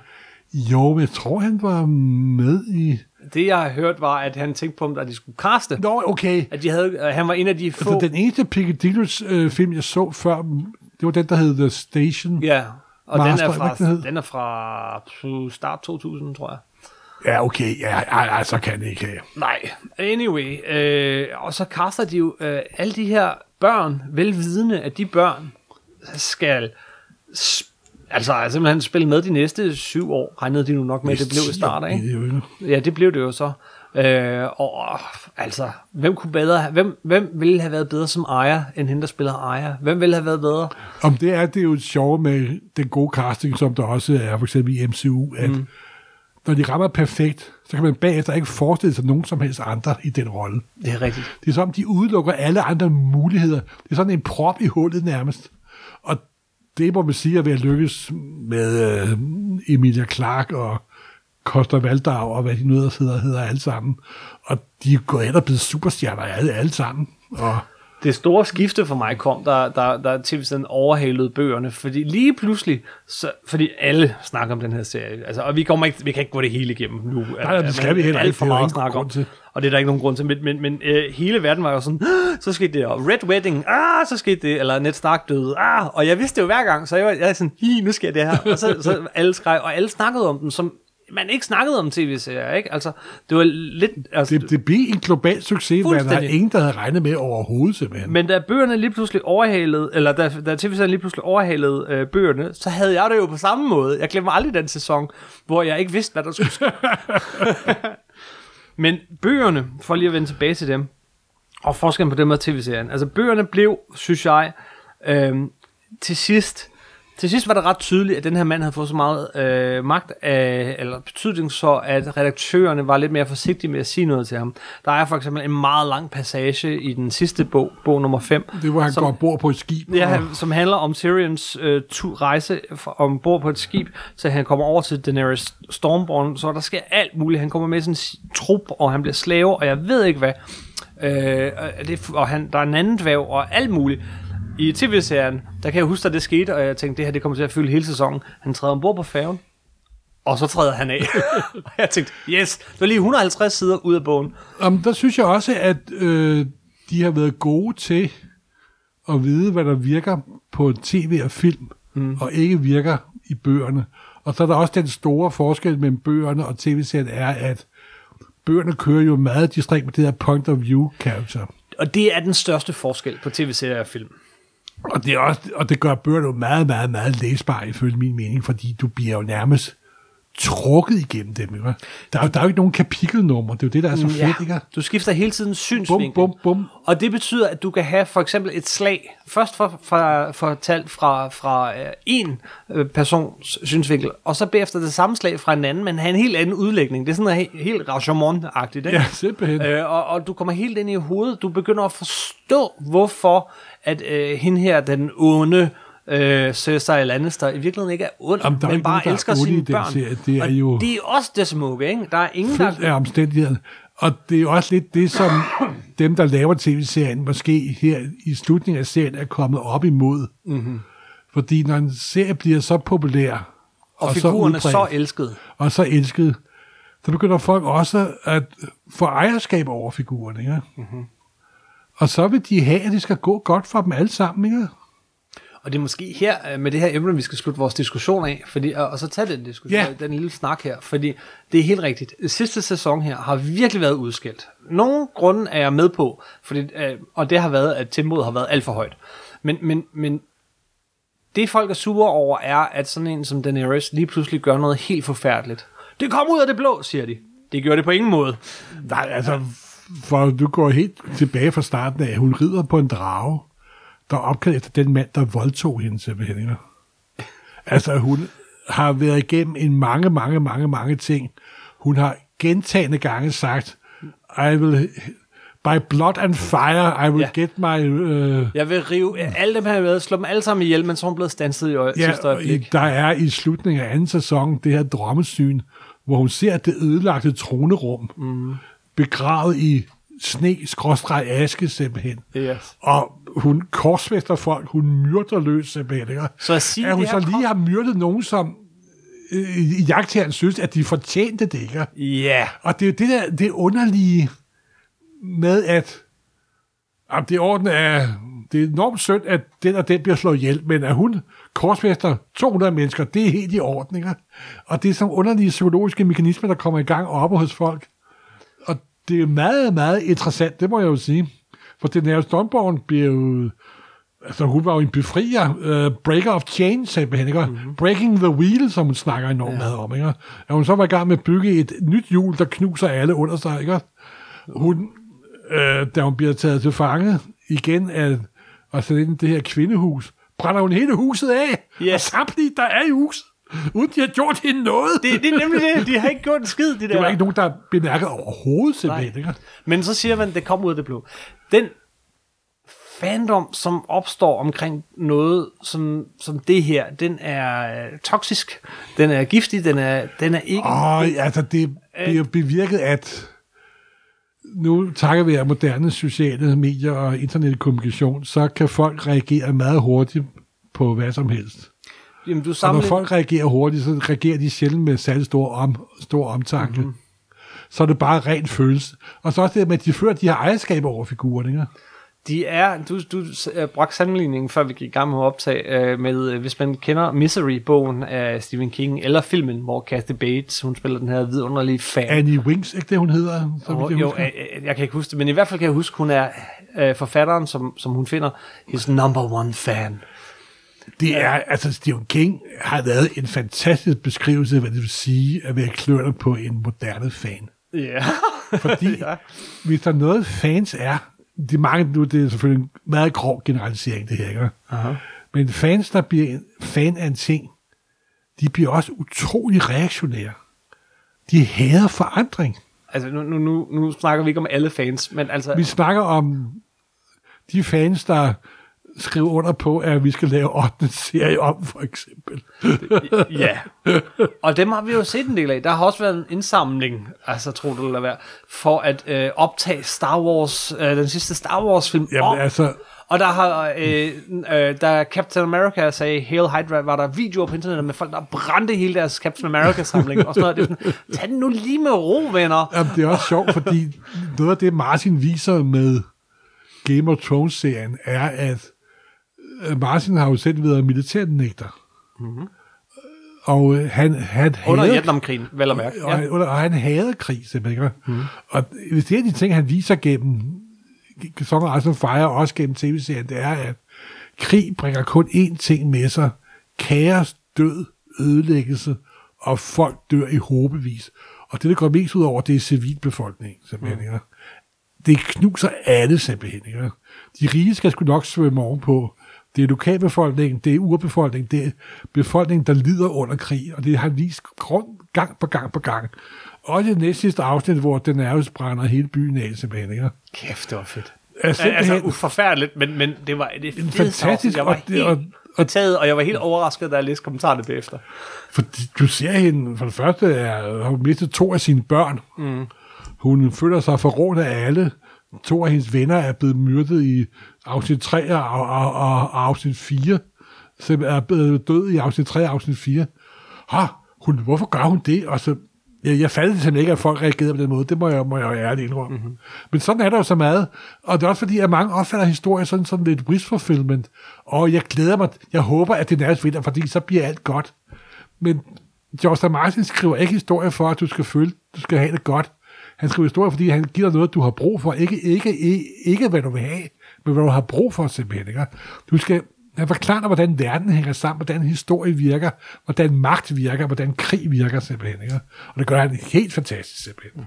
Jo, men jeg tror, han var med i... Det, jeg har hørt, var, at han tænkte på, om at de skulle kaste. Nå, okay. At de havde, at han var en af de få... For den eneste Peter Dinklage-film, jeg så før, det var den, der hed The Station. Ja, og Master, den er, fra, den den er fra start 2000, tror jeg. Ja, okay. Ja, ja, ja, så kan det ikke. Nej, anyway. Øh, og så kaster de jo øh, alle de her børn, velvidende, at de børn skal s- altså simpelthen spille med de næste syv år, regnede de nu nok med, at det blev i starten, ikke? Ja, det blev det jo så. Øh, og og, altså, hvem kunne bedre, hvem, hvem ville have været bedre som ejer, end hende, der spiller ejer? Hvem ville have været bedre? Om det er, det er jo sjovt med den gode casting, som der også er for eksempel i MCU, at mm. når de rammer perfekt, så kan man bagefter ikke forestille sig nogen som helst andre i den rolle. Det er rigtigt. Det er som, de udelukker alle andre muligheder. Det er sådan en prop i hullet nærmest. Og det må man sige at være lykkes med øh, Emilia Clark og Costa Valdau og hvad de nu hedder, hedder alle sammen. Og de er gået ind og blevet superstjerner alle, alle sammen. Og det store skifte for mig kom, da, da, da tv-serien overhalede bøgerne, fordi lige pludselig, så, fordi alle snakker om den her serie, altså, og vi, kommer ikke, vi kan ikke gå det hele igennem nu. nej, det skal vi heller ikke. for der meget ingen snak om, til. og det er der ikke nogen grund til, men, men, men øh, hele verden var jo sådan, "Ah, så skete det, og Red Wedding, ah, så skete det, eller Ned Stark døde, ah, og jeg vidste det jo hver gang, så jeg var, jeg var sådan, hi, nu sker det her, og så, så alle skreg, og alle snakkede om den, som man ikke snakkede om tv-serier, ikke? Altså, det var lidt... Altså, det, det blev en global succes, hvad der er ingen, der havde regnet med overhovedet simpelthen. Men da bøgerne lige pludselig overhalede, eller da, da tv-serien lige pludselig overhalede øh, bøgerne, så havde jeg det jo på samme måde. Jeg glemmer aldrig den sæson, hvor jeg ikke vidste, hvad der skulle ske. Men bøgerne, for lige at vende tilbage til dem, og forskellen på dem og tv-serien. Altså bøgerne blev, synes jeg, øh, til sidst, til sidst var det ret tydeligt, at den her mand havde fået så meget øh, magt af, eller betydning så, at redaktørerne var lidt mere forsigtige med at sige noget til ham. Der er for eksempel en meget lang passage i den sidste bog, bog nummer 5, det var, han som- går ombord på et skib. Ja, og, som handler om Tyrions øh, tu- rejse ombord på et skib, så han kommer over til Daenerys Stormborn, så der sker alt muligt. Han kommer med i sådan en s- trup, og han bliver slave, og jeg ved ikke hvad. Øh, og det, og han, der er en anden dværg, og alt muligt. I tv-serien, der kan jeg huske, at det skete, og jeg tænkte, det her det kommer til at fylde hele sæsonen. Han træder ombord på færgen, og så træder han af. og jeg tænkte, yes, det var lige 150 sider ud af bogen. Om, der synes jeg også, at øh, de har været gode til at vide, hvad der virker på tv og film, mm. og ikke virker i bøgerne. Og så er der også den store forskel mellem bøgerne og tv-serien er, at bøgerne kører jo meget distrikt med det der point of view character. Og det er den største forskel på tv-serier og film. Og det, er også, og det gør bøgerne jo meget, meget, meget læsbare, ifølge min mening, fordi du bliver jo nærmest trukket igennem dem. Ikke? Der, er, jo- der er jo ikke nogen kapitelnummer, det er jo det, der er så fedt. Ikke? Du skifter hele tiden synsvinkel. Bum, bum, bum. Og det betyder, at du kan have for eksempel et slag, først for, for, fortalt fra, fra øh, en øh, persons synsvinkel, og så bagefter det samme slag fra en anden, men have en helt anden udlægning. Det er sådan noget he- helt Rashomon-agtigt. Ikke? Ja, simpelthen. Øh, og, og du kommer helt ind i hovedet. Du begynder at forstå, hvorfor at øh, hende her, den onde øh, Cersei Lannister, i virkeligheden ikke er ond, Jamen, der er men ikke bare nogen, er elsker sine børn. serie. Det er og jo- det er også det smukke, ikke? Der er ingen, der... af omstændighederne. Og det er jo også lidt det, som dem, der laver tv-serien, måske her i slutningen af serien, er kommet op imod. Mm-hmm. Fordi når en serie bliver så populær, og, og, figuren er så elsket. og så elsket, så begynder folk også at få ejerskab over figurerne. Ikke? Mm-hmm. Og så vil de have, at det skal gå godt for dem alle sammen. Ikke? Og det er måske her, øh, med det her emne, vi skal slutte vores diskussion af, fordi, og, og så tage den diskussion, Ja. den lille snak her, fordi det er helt rigtigt. Sidste sæson her har virkelig været udskilt. Nogle grunde er jeg med på, fordi, øh, og det har været, at tempoet har været alt for højt. Men, men, men det folk er sure over, er, at sådan en som Daenerys lige pludselig gør noget helt forfærdeligt. Det kom ud af det blå, siger de. Det gjorde det på ingen måde. Nej, altså, for du går helt tilbage fra starten af, hun rider på en drage, der er opkaldt efter den mand, der voldtog hende simpelthen. Ikke? Altså, hun har været igennem en mange, mange, mange, mange ting. Hun har gentagende gange sagt, I will, by blood and fire, I will Ja. get my... Uh, Jeg vil rive alle dem her med, slå dem alle sammen ihjel, men så er hun blevet stanset i øje, ja, sidste øjeblik. der er i slutningen af anden sæson det her drømmesyn, hvor hun ser det ødelagte tronerum, mm. begravet i sne, skråstreg aske simpelthen. Yes. Og hun korsfæster folk, hun myrder løs simpelthen. Ikke? Så at sige, at hun så lige har myrdet nogen, som øh, i jagttageren synes, at de fortjente det. Ikke? Ja. Og det er jo det der det underlige med, at at det orden er, det er enormt synd, at den og den bliver slået ihjel, men at hun korsfæster 200 mennesker, det er helt i orden. Ikke? Og det er sådan underlige psykologiske mekanismer, der kommer i gang oppe hos folk. Og det er meget, meget interessant, det må jeg jo sige. For den her Stormborn bliver jo... Altså, hun var jo en befrier, uh, breaker of chain, simpelthen, ikke? Mm-hmm. Breaking the wheel, som hun snakker enormt ja. meget om, ikke? At hun så var i gang med at bygge et nyt hjul, der knuser alle under sig, ikke? Hun, øh, da hun bliver taget til fange igen af at sætte ind i det her kvindehus, brænder hun hele huset af, Ja. og samtlige, der er i huset, uden de har gjort hende noget. Det, det er nemlig det. De har ikke gjort en skid, de der. det var ikke nogen, der bemærkede overhovedet, simpelthen, ikke? Men så siger man, det kom ud af det blå. Den fandom, som opstår omkring noget som, som det her, den er øh, toksisk, den er giftig, den er, den er ikke... Og altså, det bliver bevirket, at nu takker vi af moderne sociale medier og internetkommunikation, så kan folk reagere meget hurtigt på hvad som helst. Jamen, du Og når samler... folk reagerer hurtigt, så reagerer de sjældent med særlig stor, om, stor omtanke. Mm-hmm. Så er det bare ren følelse. Og så også det med, at de føler, at de har ejerskab over figuren. Ikke? De er, du, du uh, bragte sammenligningen, før vi gik i gang med at optage, uh, med, uh, hvis man kender Misery-bogen af Stephen King, eller filmen, hvor Kathy Bates, hun spiller den her vidunderlige fan. Annie Wings, ikke det, hun hedder? Så vidt jeg jo, øh, øh, jeg kan ikke huske det, men i hvert fald kan jeg huske, hun er øh, forfatteren, som, som hun finder, his number one fan. Det er, altså Stephen King har lavet en fantastisk beskrivelse af, hvad det vil sige at være kløerne på en moderne fan. Ja. Fordi ja. hvis der er noget fans er, de mange nu, det er selvfølgelig en meget grov generalisering, det her, ikke? Aha. Men fans, der bliver en fan af en ting, de bliver også utrolig reaktionære. De hader forandring. Altså, nu, nu, nu, nu snakker vi ikke om alle fans, men altså... Vi snakker om de fans, der skriver under på, at vi skal lave 8. serie om, for eksempel. ja. Og dem har vi jo set en del af. Der har også været en indsamling, altså tro det eller være, for at øh, optage Star Wars, øh, den sidste Star Wars film Jamen om. altså, Og der har, øh, øh, da Captain America sagde Hail Hydra, var der videoer på internettet med folk, der brændte hele deres Captain America-samling. og sådan noget. Det er sådan, tag den nu lige med ro, venner. Jamen, det er også sjovt, fordi noget af det, Martin viser med Game of Thrones-serien, er, at Martin har jo selv været militærnægter. Mm-hmm. Og øh, han, han Under hader- Vietnamkrigen, vel at mærke. og, Ja. og, og han havde krig, simpelthen. Mm. Og hvis det er de ting, han viser gennem Song of Ice Fire, og også gennem tv-serien, det er, at krig bringer kun én ting med sig. Kaos, død, ødelæggelse og folk dør i håbevis. Og det, der går mest ud over, det er civilbefolkningen, simpelthen. Mm. Det knuser alle, simpelthen. Ikke? De rige skal sgu nok svømme ovenpå. Det er lokalbefolkningen, det er urbefolkningen, det er befolkningen, der lider under krig, og det har vist grund gang på gang på gang. Også i det næste sidste afsnit, hvor den nærmest brænder hele byen af, simpelthen. Ikke? Kæft, det var fedt. Simpelthen Altså, forfærdeligt, men, men det var det fedeste fantastisk. Jeg var og helt og- betaget, og jeg var helt overrasket, da jeg læste kommentarerne bagefter. For du ser hende, for det første er, har hun mistet to af sine børn. Mm. Hun føler sig forrådt af alle. To af hendes venner er blevet myrdet i afsnit 3 og, og, og, og afsnit 4. Så er blevet død i afsnit 3 og afsnit 4. Ha, hun, hvorfor gør hun det? Og så, jeg, jeg faldt simpelthen ikke, at folk reagerede på den måde. Det må jeg, må jeg jo ærligt indrømme. Mm-hmm. Men sådan er der jo så meget. Og det er også fordi, at mange opfatter historier sådan, sådan lidt wish fulfillment. Og jeg glæder mig, jeg håber, at det nærmest vinder, fordi så bliver alt godt. Men George. Martin skriver ikke historier for, at du skal føle, du skal have det godt. Han skriver historier, fordi han giver dig noget, du har brug for. Ikke, ikke, ikke, ikke hvad du vil have, men hvad du har brug for simpelthen. Ikke? Du skal han forklarer dig, hvordan verden hænger sammen, hvordan historie virker, hvordan magt virker, hvordan krig virker simpelthen. Ikke? Og det gør han helt fantastisk simpelthen.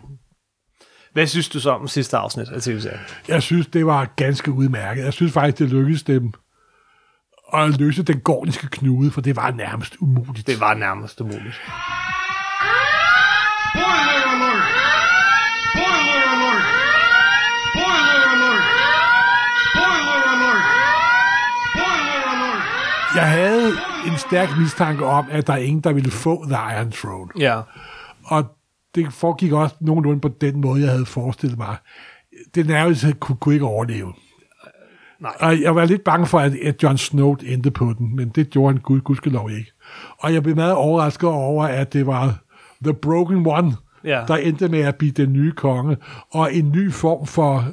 Hvad synes du så om sidste afsnit af tv-serien? Jeg synes, det var ganske udmærket. Jeg synes faktisk, det lykkedes dem at løse den gordiske knude, for det var nærmest umuligt. Det var nærmest umuligt. Spoiler alert! Spoiler alert! Spoiler alert! Spoiler alert! Spoiler alert! Jeg havde en stærk mistanke om, at der er ingen, der ville få The Iron Throne. Ja. Og det foregik også nogenlunde på den måde, jeg havde forestillet mig. Det nærmest kunne, kunne ikke overleve. Nej. Og jeg var lidt bange for, at, at Jon Snow endte på den, men det gjorde han gud, gudskelov ikke. Og jeg blev meget overrasket over, at det var The Broken One, Ja. der endte med at blive den nye konge, og en ny form for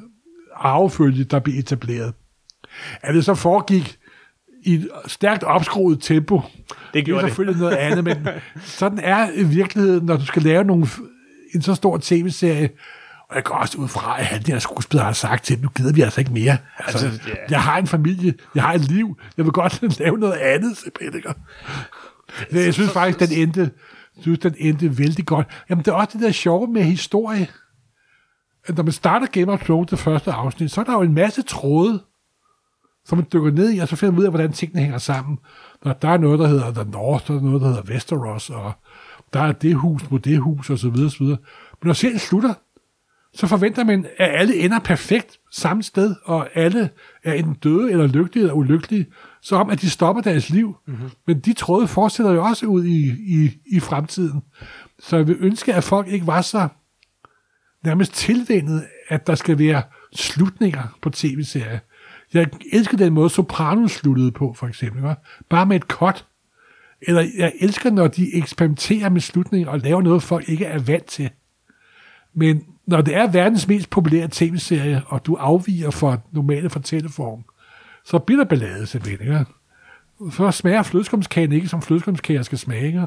arvefølge, der blev etableret. At det så foregik i et stærkt opskruet tempo, Det det er gjorde det. selvfølgelig noget andet, men sådan er i virkeligheden, når du skal lave nogle, en så stor tv-serie, og jeg går også ud fra, at han der skuespiller har sagt til nu gider vi altså ikke mere. Altså, Altså, ja. Jeg har en familie, jeg har et liv, jeg vil godt lave noget andet, ikke? Så Jeg synes faktisk, den endte, synes, den endte vældig godt. Jamen, det er også det der sjove med historie. At når man starter Game of Thrones, det første afsnit, så er der jo en masse tråde, som man dykker ned i, og så finder man ud af, hvordan tingene hænger sammen. Når der er noget, der hedder The North, der er noget, der hedder Westeros, og der er det hus mod det hus, og så videre, så videre. Men når serien slutter, så forventer man, at alle ender perfekt samme sted, og alle er enten døde eller lykkelige eller ulykkelige, så om at de stopper deres liv. Mm-hmm. Men de tråde fortsætter jo også ud i, i, i fremtiden. Så jeg vil ønske, at folk ikke var så nærmest tilvendet, at der skal være slutninger på tv-serier. Jeg elsker den måde, Sopranos sluttede på, for eksempel. Ikke? Bare med et cut. Eller jeg elsker, når de eksperimenterer med slutninger og laver noget, folk ikke er vant til. Men når det er verdens mest populære tv-serie, og du afviger fra normale fortælleform, så bliver der ballade simpelthen. Ikke? Så smager flødeskumskagen ikke, som flødeskumskager skal smage. Ikke?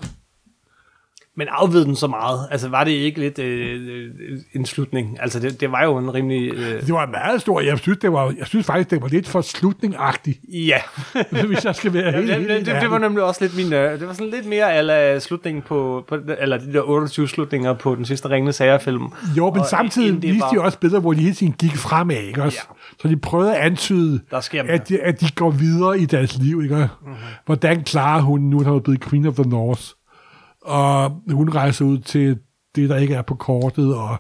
Men afved den så meget? Altså, var det ikke lidt øh, øh, en slutning? Altså, det, det var jo en rimelig... Øh, Det var meget stort. Jeg synes, det var, jeg synes faktisk, det var lidt for slutningagtigt, ja. hvis jeg skal være Ja, helt, det, helt det, det, det, var nemlig også lidt min... Øh, det var sådan lidt mere ala slutningen på, på... Eller de der 28 slutninger på den sidste Ringende Sager-film. Jo, men Og samtidig viste var- de også billeder, hvor de hele tiden gik fremad, ikke også? Ja. Så de prøvede at antyde, Der sker mere. at de, at de går videre i deres liv, ikke? Mm-hmm. Hvordan klarer hun nu, at hun er blevet Queen of the North? Og hun rejser ud til det, der ikke er på kortet, og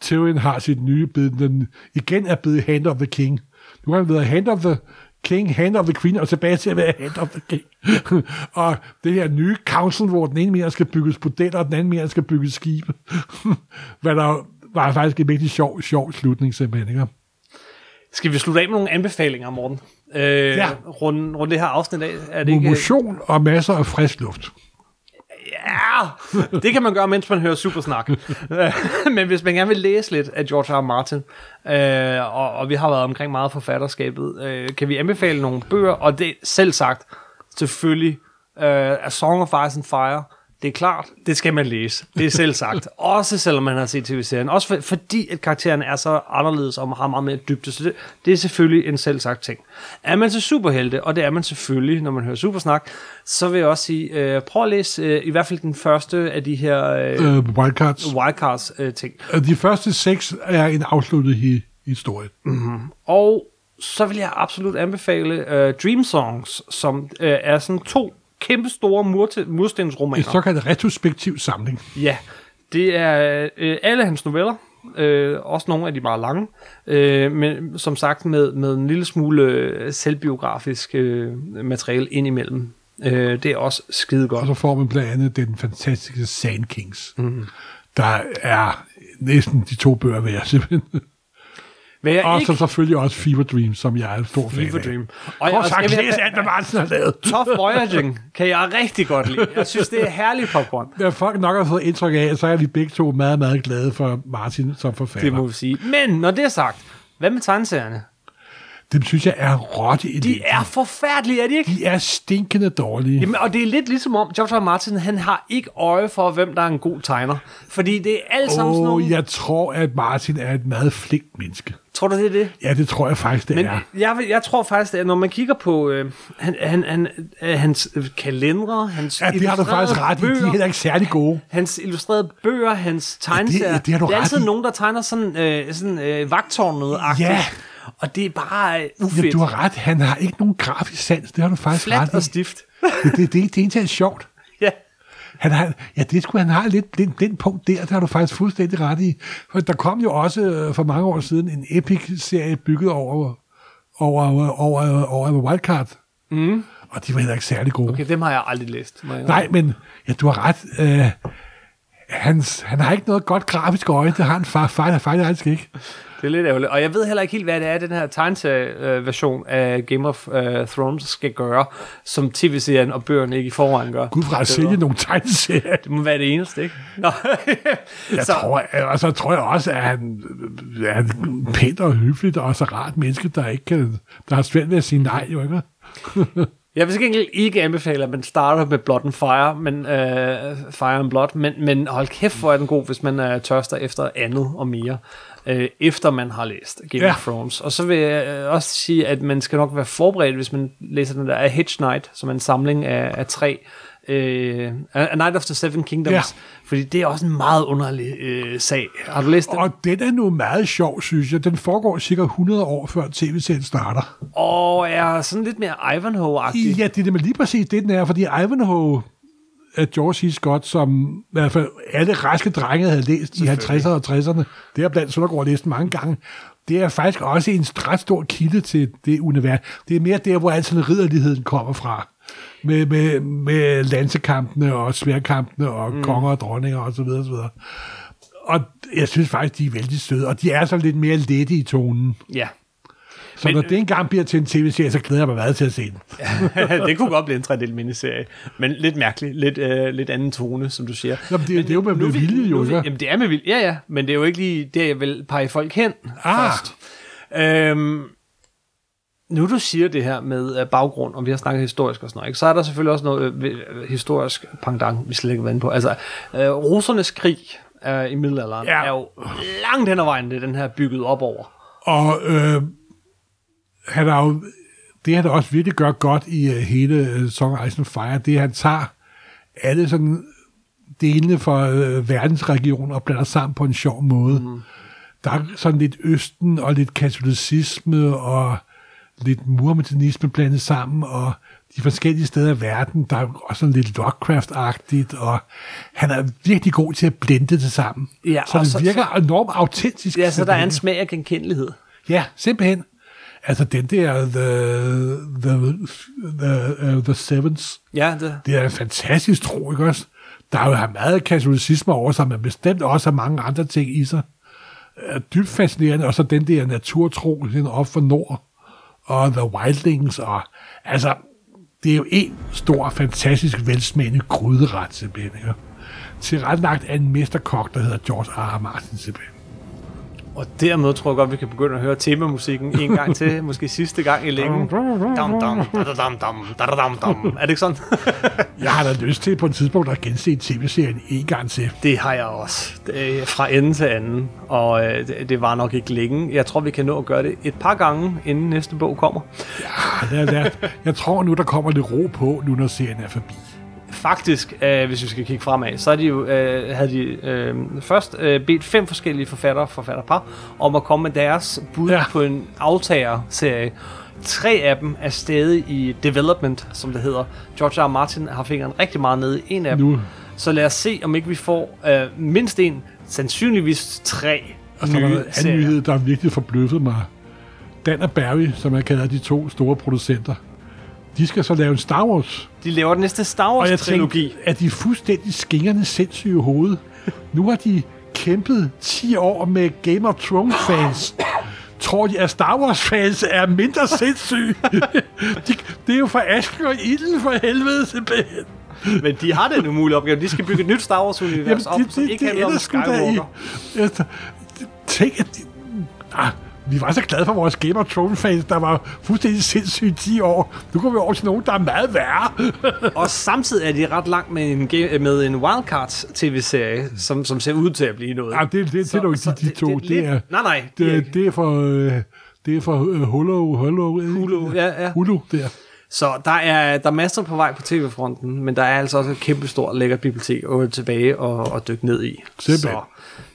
Tyrion har sit nye bid, den igen er blevet Hand of the King. Nu har han været Hand of the King, Hand of the Queen, og tilbage til at være Hand of the King. og det her nye council, hvor den ene mere skal bygges modeller, og den anden mere skal bygges skibe. Hvad der var faktisk en rigtig sjov, sjov slutning simpelthen, ikke? Skal vi slutte af med nogle anbefalinger, Morten? Øh, Ja. Runde, runde det her afsnit af. Er det ikke... Motion og masser af frisk luft. Ja, det kan man gøre, mens man hører supersnak. Men hvis man gerne vil læse lidt af George R. R. Martin, øh, og, og vi har været omkring meget forfatterskabet, øh, kan vi anbefale nogle bøger, og det selv sagt, selvfølgelig, øh, A Song of Ice and Fire, det er klart, det skal man læse. Det er selv sagt. Også selvom man har set tv-serien. Også for, fordi, at karaktererne er så anderledes og har meget mere dybde. Så det, det er selvfølgelig en selv sagt ting. Er man til superhelte, og det er man selvfølgelig, når man hører supersnak, så vil jeg også sige, øh, prøv at læse øh, i hvert fald den første af de her øh, Øh, wildcards. wildcards øh, ting. Øh, De første seks er en afsluttet hi- historie. Og så vil jeg absolut anbefale øh, Dream Songs, som øh, er sådan to kæmpe store En murstensromaner. såkaldt retrospektiv samling. Ja, det er øh, alle hans noveller, øh, også nogle af de meget lange, øh, men som sagt med, med en lille smule øh, selvbiografisk øh, materiale indimellem. Øh, det er også skide Og godt. så får man blandt andet den fantastiske Sand Kings. Mm. Der er næsten de to bøger værd, simpelthen. Hvad jeg Og ikke... så selvfølgelig også Fever Dream, som jeg er en stor fan Fever af. Dream. Og jeg, skal vi læs have- alt, hvad Martin har lavet. Tough Voyaging kan jeg rigtig godt lide. Jeg synes, det er herlig popcorn. Hvad folk nok har fået indtryk af, så er vi begge to meget, meget glade for Martin som forfatter. Det må vi sige. Men når det er sagt, hvad med tegneserierne? Dem synes jeg er rotte i De er forfærdelige, er de ikke? De er stinkende dårlige. Jamen, og det er lidt ligesom om, George R. Martin, han har ikke øje for, hvem der er en god tegner. Fordi det er alt sammen sådan nogle... jeg tror, at Martin er et meget flink menneske. Tror du, det er det? Ja, det tror jeg faktisk, det Men er. jeg, jeg tror faktisk, at når man kigger på øh, han, han, han, øh, hans øh, kalendere, hans Ja, det har du faktisk ret i. De er bøger, heller ikke særlig gode. hans illustrerede bøger, hans tegneserier. det har du det er altid i. nogen, der tegner sådan, øh, sådan øh, vagtårnet Ja. Og det er bare Ja, ufedt. du har ret. Han har ikke nogen grafisk sans. Det har du faktisk Flat ret og i. stift. Det, det, det, det er sjovt. Ja. Han har, ja, det skulle han har lidt blind, blind punkt der, det har du faktisk fuldstændig ret i. For der kom jo også øh, for mange år siden en epic-serie bygget over, over, over, over, over Wildcard. Mm. Og de var heller ikke særlig gode. Okay, dem har jeg aldrig læst. jeg Nej, men ja, du har ret. Øh, hans, han har ikke noget godt grafisk øje. Det har han far, far, faktisk ikke. Det er lidt ærgerligt. Og jeg ved heller ikke helt, hvad det er, den her tegneserie-version af Game of uh, Thrones skal gøre, som tv-serien og bøgerne ikke i forvejen gør. Gud fra sælge nogle tegneserier. Det må være det eneste, ikke? Nå. Jeg så, tror, og så tror jeg også, at han er en pænt og hyggeligt og så rart menneske, der ikke kan, der har svært ved at sige nej, jo ikke? jeg vil gengæld ikke anbefale, at man starter med Blood and Fire, men, uh, Fire and Blood, men, men hold kæft, hvor er den god, hvis man er tørster efter andet og mere, uh, efter man har læst Game Ja. of Thrones. Og så vil jeg øh, også sige, at man skal nok være forberedt, hvis man læser den der A Hedge Knight, som er en samling af, af tre øh, A Night of the Seven Kingdoms, Ja. fordi det er også en meget underlig øh, sag. Har du læst den? Og den er nu meget sjov, synes jeg. Den foregår cirka 100 år før tv-serien starter. Og er sådan lidt mere Ivanhoe-agtig. Ja, det er nemlig lige præcis det, den er, fordi Ivanhoe af George C. Scott, som i hvert fald alle raske drenge havde læst i 50'erne og 60'erne, det har blandt Søndergaard læst mange gange, det er faktisk også en ret stor kilde til det univers. Det er mere der, hvor altid ridderligheden kommer fra. Med, med, med lansekampene og sværkampene og mm. konger og dronninger og så videre, så videre. Og jeg synes faktisk, de er vældig søde, og de er så lidt mere lette i tonen. Ja. Så Men- Men, når det engang bliver til en tv-serie, så glæder jeg mig meget til at se den. det kunne godt blive en tredjedel miniserie. Men lidt mærkeligt. Lidt, øh, lidt anden tone, som du siger. Jamen, det, det er jo med, Nu med vi- vilje, nu jo. ikke? Jamen, det er med vilje. Ja, ja. Men det er jo ikke lige der, jeg vil pege folk hen Ah. først. Øhm, nu du siger det her med øh, baggrund, og vi har snakket historisk og sådan noget, ikke? så er der selvfølgelig også noget øh, øh, historisk pendant, vi slet ikke været inde på. Altså, øh, Rosernes krig øh, i middelalderen Ja. er jo langt hen ad vejen, det den her bygget op over. Og øh, han har jo, det han også virkelig gør godt i uh, hele uh, Song and Fire, det er, at han tager alle sådan delene fra uh, verdensregionen og blander sammen på en sjov måde. Mm. Der er sådan lidt østen og lidt katolicisme og lidt muhammedanisme blandet sammen, og de forskellige steder i verden, der er også sådan lidt Lovecraft-agtigt, og han er virkelig god til at blende det sammen. Ja, så det så- virker enormt autentisk. Ja, så der er en smag af genkendelighed. Ja, simpelthen. Altså den der The, the, the, uh, the Sevens, Ja, det, det er en fantastisk tro, ikke også? Der er jo har meget katolicisme over sig, men bestemt også har mange andre ting i sig. Er dybt fascinerende, og så den der naturtro, den op for nord, og The Wildlings, og altså, det er jo en stor, fantastisk velsmagende gryderet, simpelthen, ikke? Tilrettelagt af en mesterkok, der hedder George R. R. Martin, simpelthen. Og dermed tror jeg godt, vi kan begynde at høre temamusikken en gang til, måske sidste gang i længe. Dam, dam, dam, dadadam, dam. Er det ikke sådan? Jeg har da lyst til på et tidspunkt at gense tv-serien en gang til. Det har jeg også. Det er fra ende til anden. Og øh, det, det var nok ikke længe. Jeg tror, vi kan nå at gøre det et par gange, inden næste bog kommer. Ja, der, der, jeg tror nu, der kommer lidt ro på, nu når serien er forbi. Faktisk, øh, hvis vi skal kigge fremad, så er de jo, øh, havde de øh, først øh, bedt fem forskellige forfattere, forfatterpar, om at komme med deres bud ja. På en aftagerserie. Tre af dem er stadig i development, som det hedder. George R. R. Martin har fingeren rigtig meget nede i en af dem. Nu. Så lad os se, om ikke vi får øh, mindst en, sandsynligvis tre der nye anden serier. nyhed, der virkelig forbløffede mig. Dan og Barry, som jeg kalder de to store producenter, de skal så lave en Star Wars. De laver den næste Star Og jeg Wars-trilogi. tænkte, at de fuldstændig skingerne sindssyge i hovedet. Nu har de kæmpet 10 år med Game of Thrones fans. Tror de, at Star Wars fans er mindre sindssyge? de, det er jo for asken og ilden for helvede, simpelthen. Men de har den umulige opgave. De skal bygge et nyt Star Wars-univers op, som ikke handler om i- Skywalker. Altså, Tænk, at de, ah, vi var så glade for vores Game of Thrones fans, der var fuldstændig sindssyge 10 år. Nu går vi over til nogen, der er meget værre. Og samtidig er de ret langt med en, game, med en Wildcards tv-serie, som, som ser ud til at blive noget. Ja, det, det, det er nok de, de to. Det, lidt- er, Nej, nej. Det, er det, ikke. det er for... Øh, det er for uh, Hulu, Hulu, Hulu, ja, ja. Hulu, der. Så der er, der er masser på vej på tv-fronten, men der er altså også et kæmpe stort lækkert bibliotek at tilbage og, og dykke ned i. Simpelthen. Så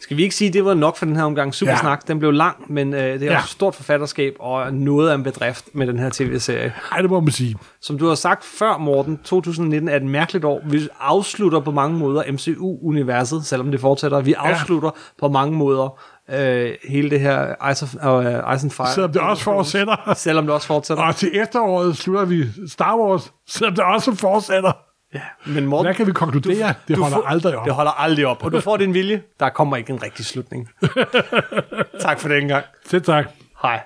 skal vi ikke sige, at det var nok for den her omgang Supersnak. Ja. Den blev lang, men øh, det er Ja. et stort forfatterskab og noget af en bedrift med den her tv-serie. Ej, det må man sige. Som du har sagt før, Morten, 2019 er et mærkeligt år. Vi afslutter på mange måder MCU-universet, selvom det fortsætter. Vi afslutter på mange måder øh, hele det her Ice, of, uh, Ice and Fire. Selvom det også fortsætter. Selvom det også fortsætter. Og til efteråret slutter vi Star Wars, selvom det også fortsætter. Ja, men Morten, Hvad kan vi konkludere? Det holder får- aldrig op. Det holder aldrig op, og du får din vilje. Der kommer ikke en rigtig slutning. tak for den gang. Selv tak. Hej.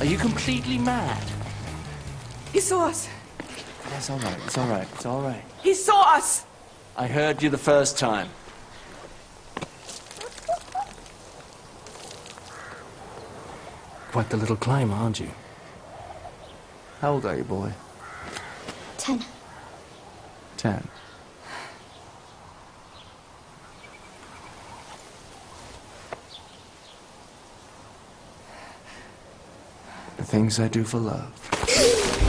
Are you completely mad? He saw us. That's all right. It's all right. It's all right. He saw us. I heard you the first time. Quite the little climb, aren't you? How old are you, boy? Ten. Ten. The things I do for love.